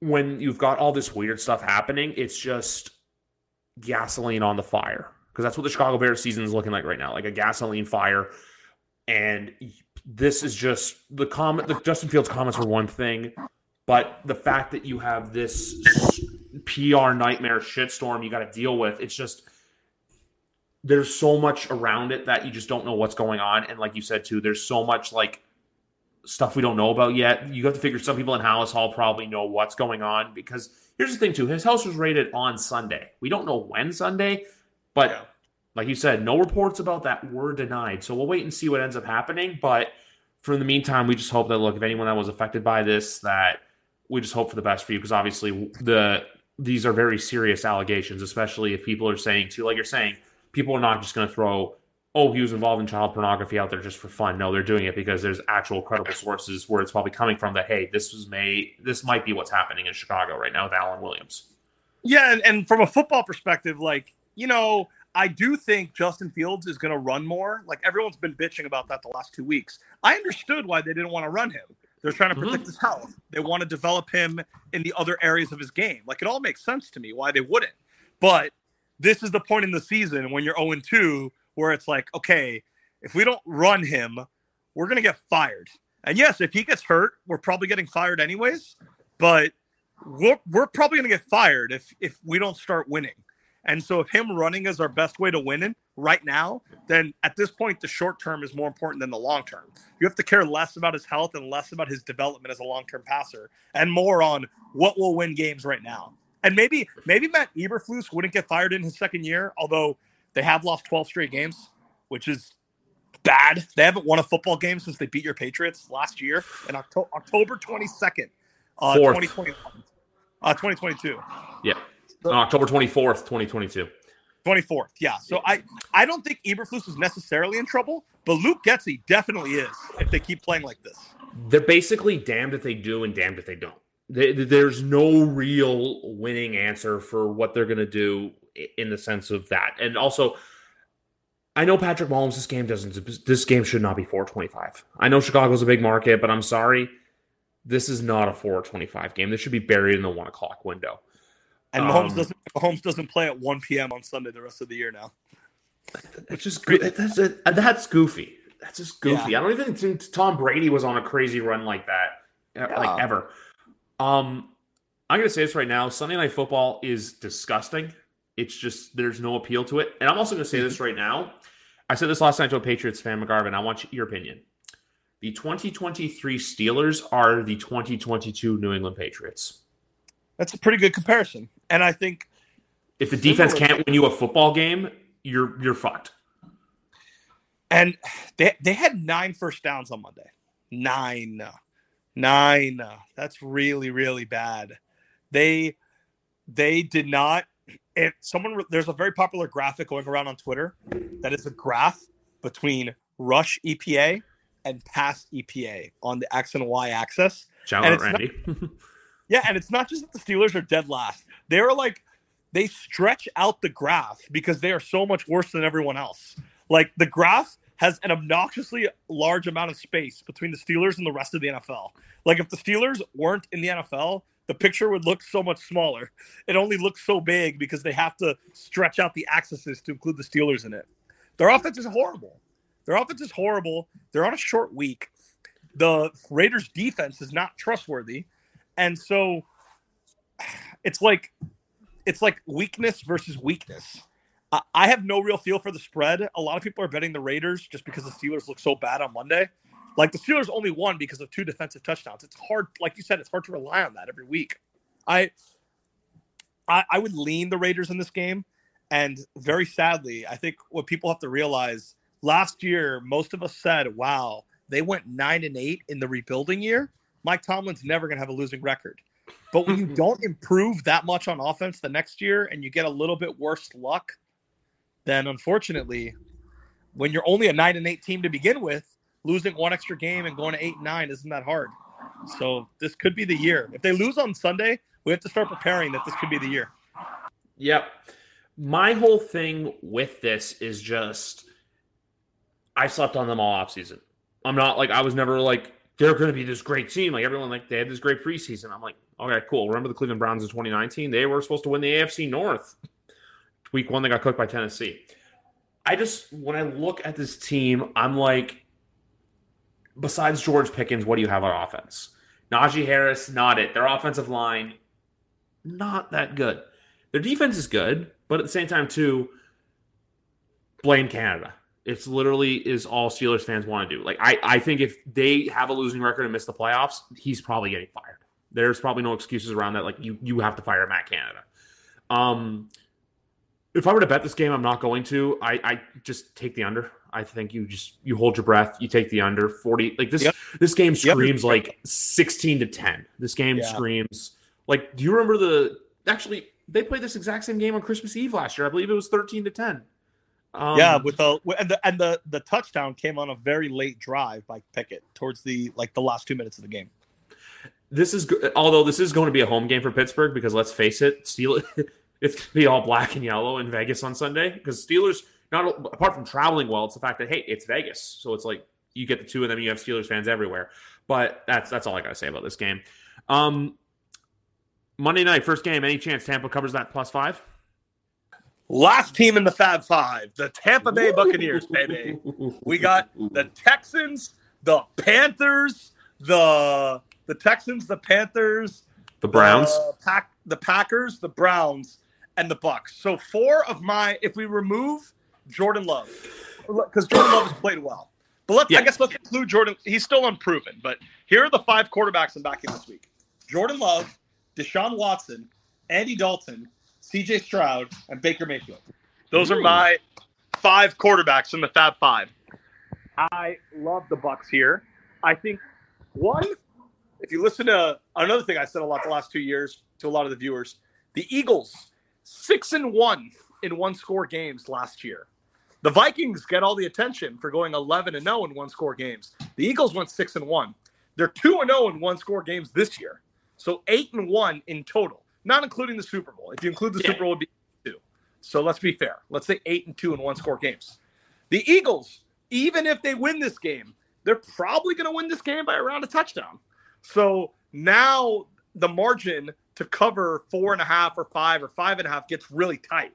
when you've got all this weird stuff happening, it's just gasoline on the fire because that's what the Chicago Bears season is looking like right now, like a gasoline fire. And this is just the comment. The Justin Fields comments were one thing, but the fact that you have this PR nightmare shitstorm you got to deal with, it's just there's so much around it that you just don't know what's going on. And like you said too, there's so much like stuff we don't know about yet. You have to figure some people in Halas Hall probably know what's going on because here's the thing too. His house was raided on Sunday. We don't know when Sunday, but yeah. like you said, no reports about that were denied. So we'll wait and see what ends up happening. But for the meantime, we just hope that look, if anyone that was affected by this, that we just hope for the best for you because obviously the these are very serious allegations, especially if people are saying too, like you're saying, people are not just going to throw, oh, he was involved in child pornography out there just for fun. No, they're doing it because there's actual credible sources where it's probably coming from that, hey, this was May, this might be what's happening in Chicago right now with Alan Williams. Yeah. And, and from a football perspective, like, you know, I do think Justin Fields is going to run more. Like everyone's been bitching about that the last two weeks. I understood why they didn't want to run him. They're trying to mm-hmm. protect mm-hmm. his health. They want to develop him in the other areas of his game. Like it all makes sense to me why they wouldn't. But this is the point in the season when you're 0 2 where it's like, okay, if we don't run him, we're going to get fired. And yes, if he gets hurt, we're probably getting fired anyways. But we're, we're probably going to get fired if if we don't start winning. And so if him running is our best way to winning right now, then at this point, the short term is more important than the long term. You have to care less about his health and less about his development as a long term passer and more on what will win games right now. And maybe maybe Matt Eberflus wouldn't get fired in his second year, although they have lost 12 straight games, which is bad. They haven't won a football game since they beat your Patriots last year in October, October 22nd, uh, 2021, uh, 2022. Yeah. So, October 24th, 2022. 24th, yeah. So I, I don't think Eberflus is necessarily in trouble, but Luke Getsy definitely is if they keep playing like this. They're basically damned if they do and damned if they don't. They, there's no real winning answer for what they're going to do in the sense of that. And also, I know Patrick Mahomes. This game doesn't. This game should not be 425. I know Chicago's a big market, but I'm sorry, this is not a 425 game. This should be buried in the one o'clock window. And Mahomes um, doesn't Mahomes doesn't play at 1 p.m. on Sunday the rest of the year now. Which is that's a, that's goofy. That's just goofy. Yeah. I don't even think Tom Brady was on a crazy run like that, yeah. like ever. Um, I'm gonna say this right now. Sunday Night Football is disgusting. It's just there's no appeal to it. And I'm also gonna say this mm-hmm. right now. I said this last night to a Patriots fan, McGarvin. I want your opinion. The 2023 Steelers are the 2022 New England Patriots. That's a pretty good comparison. And I think if the defense can't win you a football game, you're you're fucked. And they they had nine first downs on Monday. Nine. Nine. That's really really bad. They they did not if someone there's a very popular graphic going around on Twitter that is a graph between rush EPA and pass EPA on the X and Y axis. Shout out Randy. Not, Yeah, and it's not just that the Steelers are dead last. They're like they stretch out the graph because they are so much worse than everyone else. Like the graph has an obnoxiously large amount of space between the Steelers and the rest of the NFL. Like if the Steelers weren't in the NFL, the picture would look so much smaller. It only looks so big because they have to stretch out the axes to include the Steelers in it. Their offense is horrible. Their offense is horrible. They're on a short week. The Raiders defense is not trustworthy. And so it's like it's like weakness versus weakness. I have no real feel for the spread. A lot of people are betting the Raiders just because the Steelers look so bad on Monday. Like the Steelers only won because of two defensive touchdowns. It's hard, like you said, it's hard to rely on that every week. I, I, I would lean the Raiders in this game, and very sadly, I think what people have to realize last year, most of us said, "Wow, they went nine and eight in the rebuilding year." Mike Tomlin's never going to have a losing record. But when you don't improve that much on offense the next year and you get a little bit worse luck, then unfortunately, when you're only a nine and eight team to begin with, losing one extra game and going to eight and nine isn't that hard. So this could be the year. If they lose on Sunday, we have to start preparing that this could be the year. Yep. My whole thing with this is just I slept on them all off season. I'm not like I was never like they're going to be this great team. Like everyone, like they had this great preseason. I'm like, okay, cool. Remember the Cleveland Browns in 2019? They were supposed to win the AFC North. Week one, they got cooked by Tennessee. I just, when I look at this team, I'm like, besides George Pickens, what do you have on offense? Najee Harris, not it. Their offensive line, not that good. Their defense is good, but at the same time, too, blame Canada. It's literally is all Steelers fans want to do. Like I, I think if they have a losing record and miss the playoffs, he's probably getting fired. There's probably no excuses around that. Like you, you have to fire Matt Canada. Um, if I were to bet this game, I'm not going to. I, I just take the under. I think you just you hold your breath. You take the under forty. Like this, yep. this game screams yep. like sixteen to ten. This game yeah. screams like. Do you remember the? Actually, they played this exact same game on Christmas Eve last year. I believe it was thirteen to ten Um, yeah, with the and the and the the touchdown came on a very late drive by Pickett towards the like the last two minutes of the game. This is although this is going to be a home game for Pittsburgh because let's face it, Steelers it's going to be all black and yellow in Vegas on Sunday because Steelers not apart from traveling well, it's the fact that hey, it's Vegas, so it's like you get the two of them, you have Steelers fans everywhere. But that's that's all I got to say about this game. Um, Monday night, first game. Any chance Tampa covers that plus five? Last team in the Fab Five, the Tampa Bay Buccaneers, baby. We got the Texans, the Panthers, the the Texans, the Panthers, the Browns, the, Pack, the Packers, the Browns, and the Bucks. So four of my, if we remove Jordan Love, because Jordan Love has played well, but let's yeah. I guess let's include Jordan. He's still unproven, but here are the five quarterbacks I'm backing this week: Jordan Love, Deshaun Watson, Andy Dalton, CJ Stroud, and Baker Mayfield. Those are my five quarterbacks in the Fab Five. I love the Bucks here. I think one, if you listen to another thing I said a lot the last two years to a lot of the viewers, the Eagles six and one in one score games last year. The Vikings get all the attention for going 11 and 0 in one score games. The Eagles went 6 and 1. They're 2 and 0 in one score games this year. So 8 and 1 in total not including the Super Bowl. If you include the yeah. Super Bowl, it would be two. So let's be fair. Let's say eight and two in one score games. The Eagles, even if they win this game, they're probably going to win this game by around a touchdown. So now the margin to cover four and a half or five or five and a half gets really tight.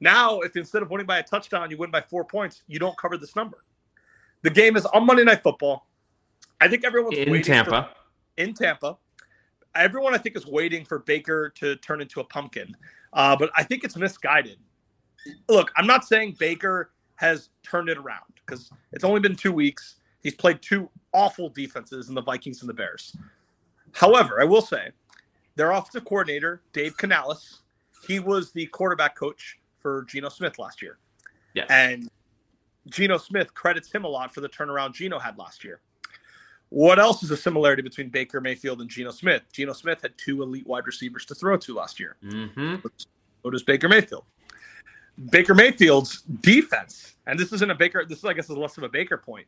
Now, if instead of winning by a touchdown, you win by four points, you don't cover this number. The game is on Monday Night Football. I think everyone's in Tampa. For, in Tampa everyone I think is waiting for Baker to turn into a pumpkin, uh, but I think it's misguided. Look, I'm not saying Baker has turned it around because it's only been two weeks. He's played two awful defenses in the Vikings and the Bears. However, I will say their offensive coordinator, Dave Canales, he was the quarterback coach for Geno Smith last year. Yes. And Geno Smith credits him a lot for the turnaround Geno had last year. What else is a similarity between Baker Mayfield and Geno Smith? Geno Smith had two elite wide receivers to throw to last year. Mm-hmm. So does Baker Mayfield. Baker Mayfield's defense, and this isn't a Baker, this is, I guess, is less of a Baker point.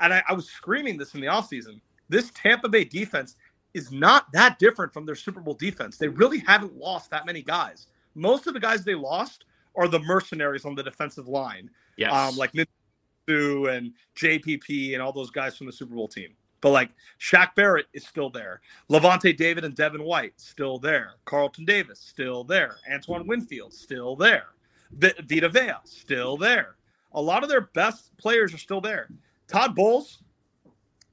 And I, I was screaming this in the offseason. This Tampa Bay defense is not that different from their Super Bowl defense. They really haven't lost that many guys. Most of the guys they lost are the mercenaries on the defensive line. Yes. Um, like Nitu and JPP and all those guys from the Super Bowl team. But like Shaq Barrett is still there. Lavonte David and Devin White still there. Carlton Davis still there. Antoine Winfield still there. V- Vita Vea still there. A lot of their best players are still there. Todd Bowles,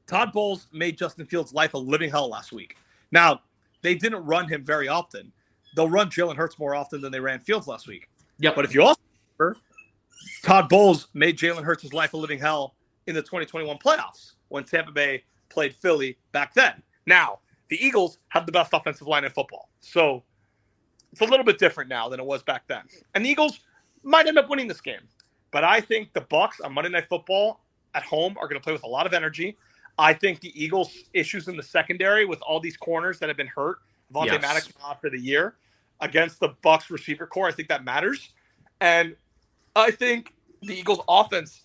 Todd Bowles made Justin Fields' life a living hell last week. Now they didn't run him very often. They'll run Jalen Hurts more often than they ran Fields last week. Yeah. But if you also remember, Todd Bowles made Jalen Hurts' life a living hell in the 2021 playoffs when Tampa Bay played Philly back then. Now, the Eagles have the best offensive line in football. So it's a little bit different now than it was back then. And the Eagles might end up winning this game. But I think the Bucks on Monday Night Football at home are going to play with a lot of energy. I think the Eagles' issues in the secondary with all these corners that have been hurt, Avonte yes. Maddox out for the year against the Bucks receiver corps, I think that matters. And I think the Eagles' offense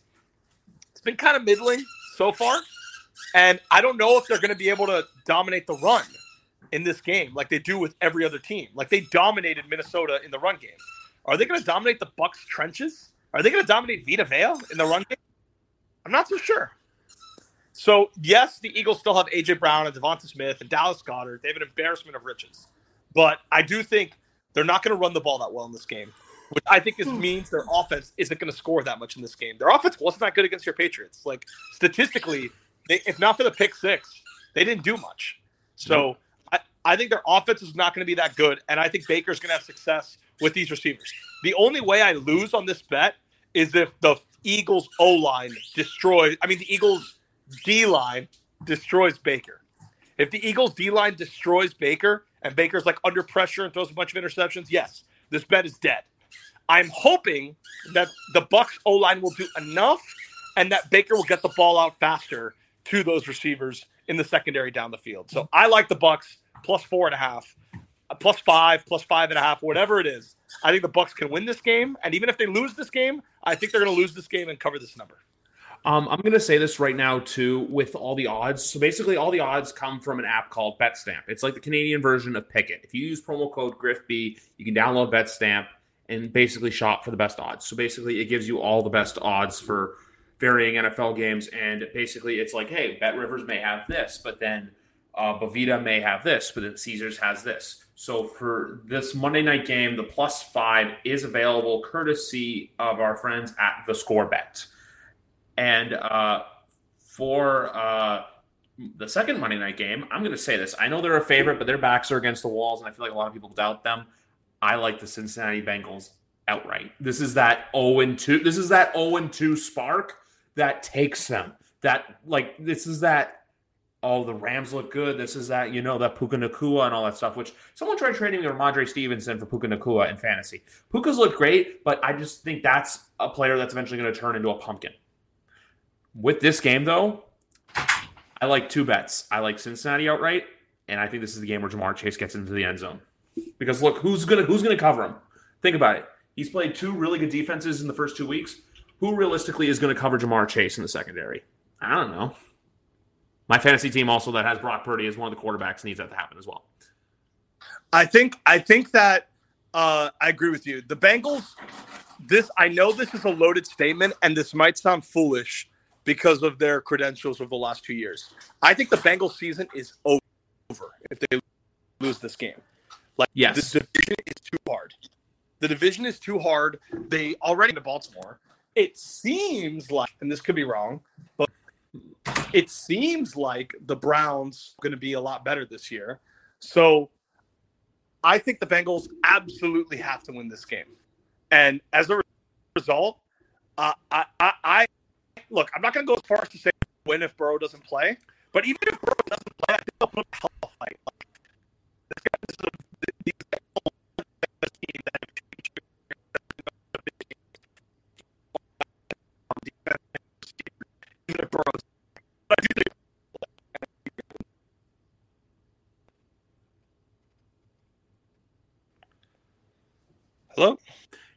it's been kind of middling so far. And I don't know if they're going to be able to dominate the run in this game like they do with every other team. Like they dominated Minnesota in the run game. Are they going to dominate the Bucks trenches? Are they going to dominate Vita Vea in the run game? I'm not so sure. So yes, the Eagles still have AJ Brown and Devonta Smith and Dallas Goedert. They have an embarrassment of riches, but I do think they're not going to run the ball that well in this game, which I think is, hmm. means their offense isn't going to score that much in this game. Their offense wasn't that good against your Patriots. Like statistically, they, if not for the pick six, they didn't do much. So I, I think their offense is not going to be that good, and I think Baker's going to have success with these receivers. The only way I lose on this bet is if the Eagles O line destroys. I mean, the Eagles D line destroys Baker. If the Eagles D line destroys Baker and Baker's like under pressure and throws a bunch of interceptions, yes, this bet is dead. I'm hoping that the Bucks O line will do enough and that Baker will get the ball out faster to those receivers in the secondary down the field. So I like the Bucks plus four and a half, uh, plus five, plus five and a half, whatever it is. I think the Bucks can win this game, and even if they lose this game, I think they're going to lose this game and cover this number. Um, I'm going to say this right now too, with all the odds. So basically, all the odds come from an app called BetStamp. It's like the Canadian version of Pikkit. If you use promo code GriffB, you can download BetStamp and basically shop for the best odds. So basically, it gives you all the best odds for varying NFL games, and basically, it's like, hey, Bet Rivers may have this, but then uh, Bovada may have this, but then Caesars has this. So for this Monday night game, the plus five is available courtesy of our friends at the Score Bet. And uh, for uh, the second Monday night game, I'm going to say this. I know they're a favorite, but their backs are against the walls, and I feel like a lot of people doubt them. I like the Cincinnati Bengals outright. This is that 0 2. This is that 0 2 spark that takes them. That like this is that oh, the Rams look good. This is that, you know, that Puka Nacua and all that stuff, which someone tried trading me Rhamondre Stevenson for Puka Nacua in fantasy. Puka's look great, but I just think that's a player that's eventually going to turn into a pumpkin. With this game, though, I like two bets. I like Cincinnati outright, and I think this is the game where Ja'Marr Chase gets into the end zone. Because look, who's gonna who's gonna cover him? Think about it. He's played two really good defenses in the first two weeks. Who realistically is going to cover Ja'Marr Chase in the secondary? I don't know. My fantasy team also that has Brock Purdy as one of the quarterbacks needs that to happen as well. I think I think that uh, I agree with you. The Bengals. This I know this is a loaded statement, and this might sound foolish because of their credentials over the last two years. I think the Bengals season is over if they lose this game. Like, yes, the division is too hard. The division is too hard. They already in Baltimore. It seems like, and this could be wrong, but it seems like the Browns are going to be a lot better this year. So I think the Bengals absolutely have to win this game. And as a result, uh, I, I, I look, I'm not going to go as far as to say win if Burrow doesn't play, but even if Burrow doesn't play, I think they'll put a hell of a fight. Like, this guy, this is a, these guys team that even if Burrow's Hello?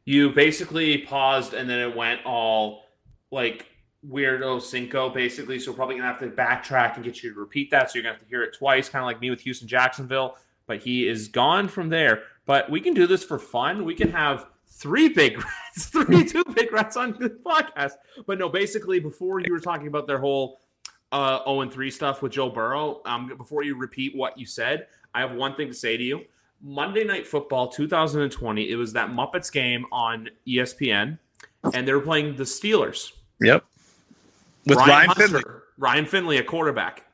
You basically paused and then it went all like weirdo cinco basically. So we're probably gonna have to backtrack and get you to repeat that. So you're gonna have to hear it twice kind of like me with houston jacksonville. But he is gone from there. But we can do this for fun. We can have three big rats three two big rats on the podcast. But no basically before you were talking about their whole uh 0 and 3 stuff with joe burrow um before you repeat what you said i have one thing to say to you. Monday night football 2020 it was that muppets game on espn and they were playing the steelers. Yep with Ryan, Ryan Finley. Ryan Finley, a quarterback.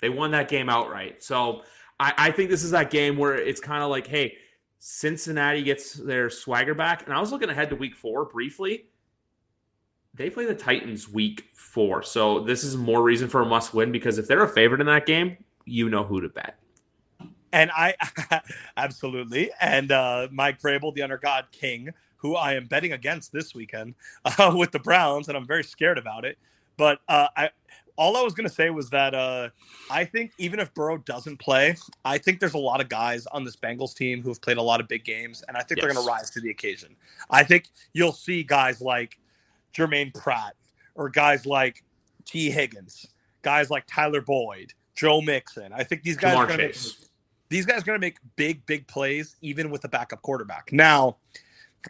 They won that game outright. So I, I think this is that game where it's kind of like, hey, Cincinnati gets their swagger back. And I was looking ahead to week four briefly. They play the Titans week four. So this is more reason for a must win because if they're a favorite in that game, you know who to bet. And I absolutely. And uh, Mike Vrabel, the under God King, who I am betting against this weekend uh, with the Browns, and I'm very scared about it. But uh, I all I was going to say was that uh, I think even if Burrow doesn't play, I think there's a lot of guys on this Bengals team who have played a lot of big games, and I think yes. they're going to rise to the occasion. I think you'll see guys like Germaine Pratt or guys like Tee Higgins, guys like Tyler Boyd, Joe Mixon. I think these guys are going to make these guys are going to make big, big plays even with a backup quarterback. Now,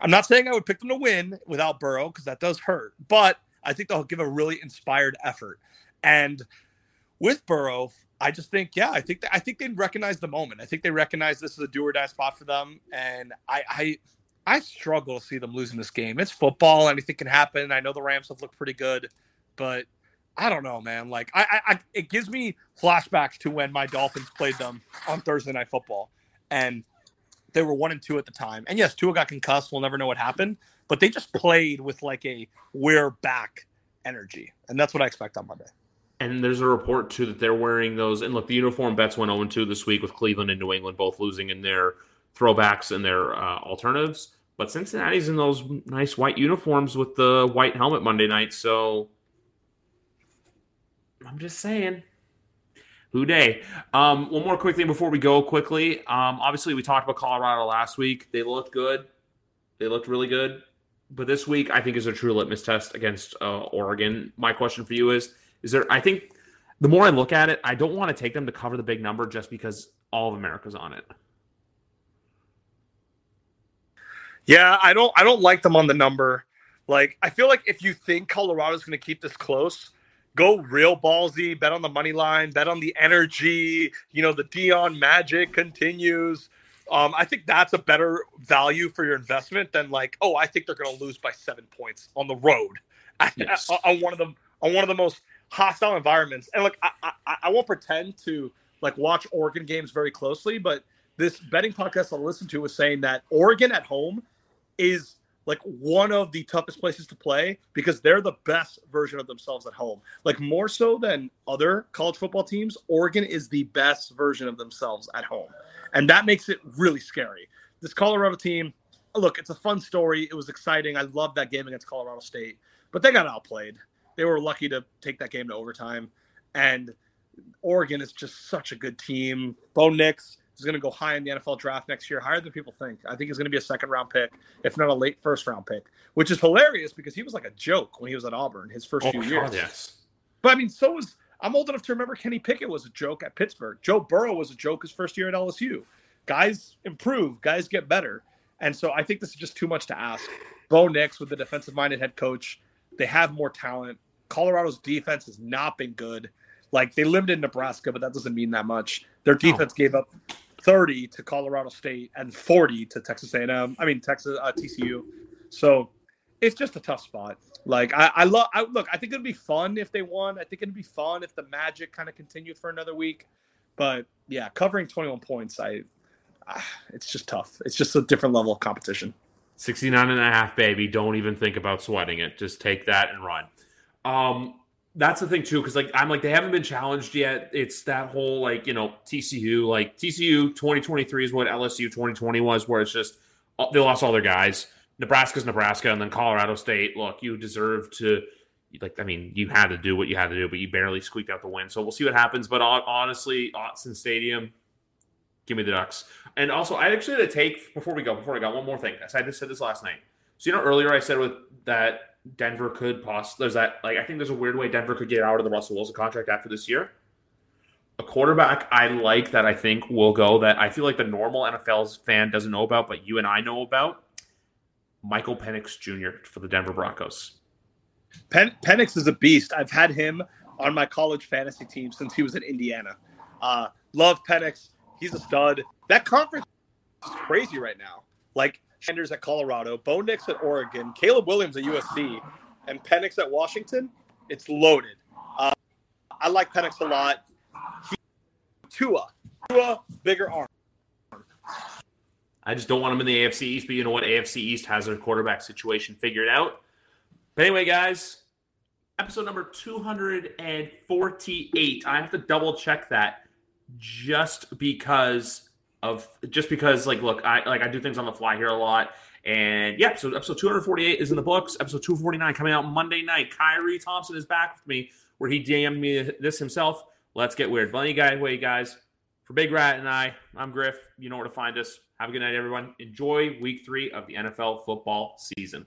I'm not saying I would pick them to win without Burrow because that does hurt, but – I think they'll give a really inspired effort. And with Burrow, I just think, yeah, I think I think they recognize the moment. I think they recognize this is a do or die spot for them. And I, I I struggle to see them losing this game. It's football, anything can happen. I know the Rams have looked pretty good, but I don't know, man. Like I, I, it gives me flashbacks to when my Dolphins played them on Thursday Night Football, and they were one and two at the time. And yes, Tua got concussed. We'll never know what happened but they just played with like a we're back energy, and that's what I expect on Monday. And there's a report too that they're wearing those. And look, the uniform bets went 0 2 this week with Cleveland and New England both losing in their throwbacks and their uh, alternatives. But Cincinnati's in those nice white uniforms with the white helmet Monday night. So I'm just saying. Who Dey? Um, one more quick thing before we go quickly. Um, obviously, we talked about Colorado last week. They looked good. They looked really good but this week I think is a true litmus test against uh, Oregon. My question for you is: Is there? I think the more I look at it, I don't want to take them to cover the big number just because all of America's on it. Yeah, I don't. I don't like them on the number. Like, I feel like if you think Colorado's going to keep this close, go real ballsy, bet on the money line, bet on the energy. You know, the Deion magic continues. Um, I think that's a better value for your investment than like, oh, I think they're going to lose by seven points on the road yes. on one of them on one of the most hostile environments. And like, I, I, I won't pretend to like watch Oregon games very closely, but this betting podcast I listened to was saying that Oregon at home is like one of the toughest places to play because they're the best version of themselves at home. Like more so than other college football teams, Oregon is the best version of themselves at home. And that makes it really scary. This Colorado team, look, it's a fun story. It was exciting. I love that game against Colorado State, but they got outplayed. They were lucky to take that game to overtime. And Oregon is just such a good team. Bo Nix, is going to go high in the NFL draft next year, higher than people think. I think he's going to be a second round pick, if not a late first round pick, which is hilarious because he was like a joke when he was at Auburn his first oh few years. God, yes. But I mean, so was I'm old enough to remember Kenny Pickett was a joke at Pittsburgh. Joe Burrow was a joke his first year at LSU. Guys improve, guys get better. And so I think this is just too much to ask. Bo Nix with the defensive minded head coach, they have more talent. Colorado's defense has not been good. Like they limited Nebraska, but that doesn't mean that much. Their defense gave up 30 to Colorado State and 40 to Texas A&M. I mean Texas uh, TCU. So it's just a tough spot. Like I, I love. I, look, I think it'd be fun if they won. I think it'd be fun if the magic kind of continued for another week. But yeah, covering 21 points, I, ah, it's just tough. It's just a different level of competition. 69 and a half, baby. Don't even think about sweating it. Just take that and run. Um, that's the thing too, because like I'm like they haven't been challenged yet. It's that whole like you know TCU like TCU 2023 is what LSU 2020 was, where it's just uh, they lost all their guys. Nebraska's Nebraska, and then Colorado State. Look, you deserve to like. I mean, you had to do what you had to do, but you barely squeaked out the win. So we'll see what happens. But honestly, Autzen Stadium, give me the Ducks. And also, I actually had to take before we go. Before I got one more thing. I just said this last night. So you know, earlier I said with that Denver could possibly there's that like I think there's a weird way Denver could get out of the Russell Wilson contract after this year. A quarterback I like that I think will go that I feel like the normal NFL fan doesn't know about, but you and I know about. Michael Penix Jr. for the Denver Broncos. Pen- Penix is a beast. I've had him on my college fantasy team since he was in Indiana. Uh, love Penix. He's a stud. That conference is crazy right now. Like Sanders at Colorado, Bo Nix at Oregon, Caleb Williams at USC, and Penix at Washington, it's loaded. Uh, I like Penix a lot. He, Tua, Tua, bigger arm. I just don't want him in the AFC East, but you know what? AFC East has their quarterback situation figured out. But anyway, guys, episode number 248. I have to double check that just because of just because like look i like i do things on the fly here a lot. And yeah so episode 248 is in the books. Episode 249 coming out monday night. Kyrie thompson is back with me where he dm'd me this himself. Let's get weird. But anyway you guys for big rat and i i'm griff. You know where to find us. Have a good night everyone. Enjoy week three of the nfl football season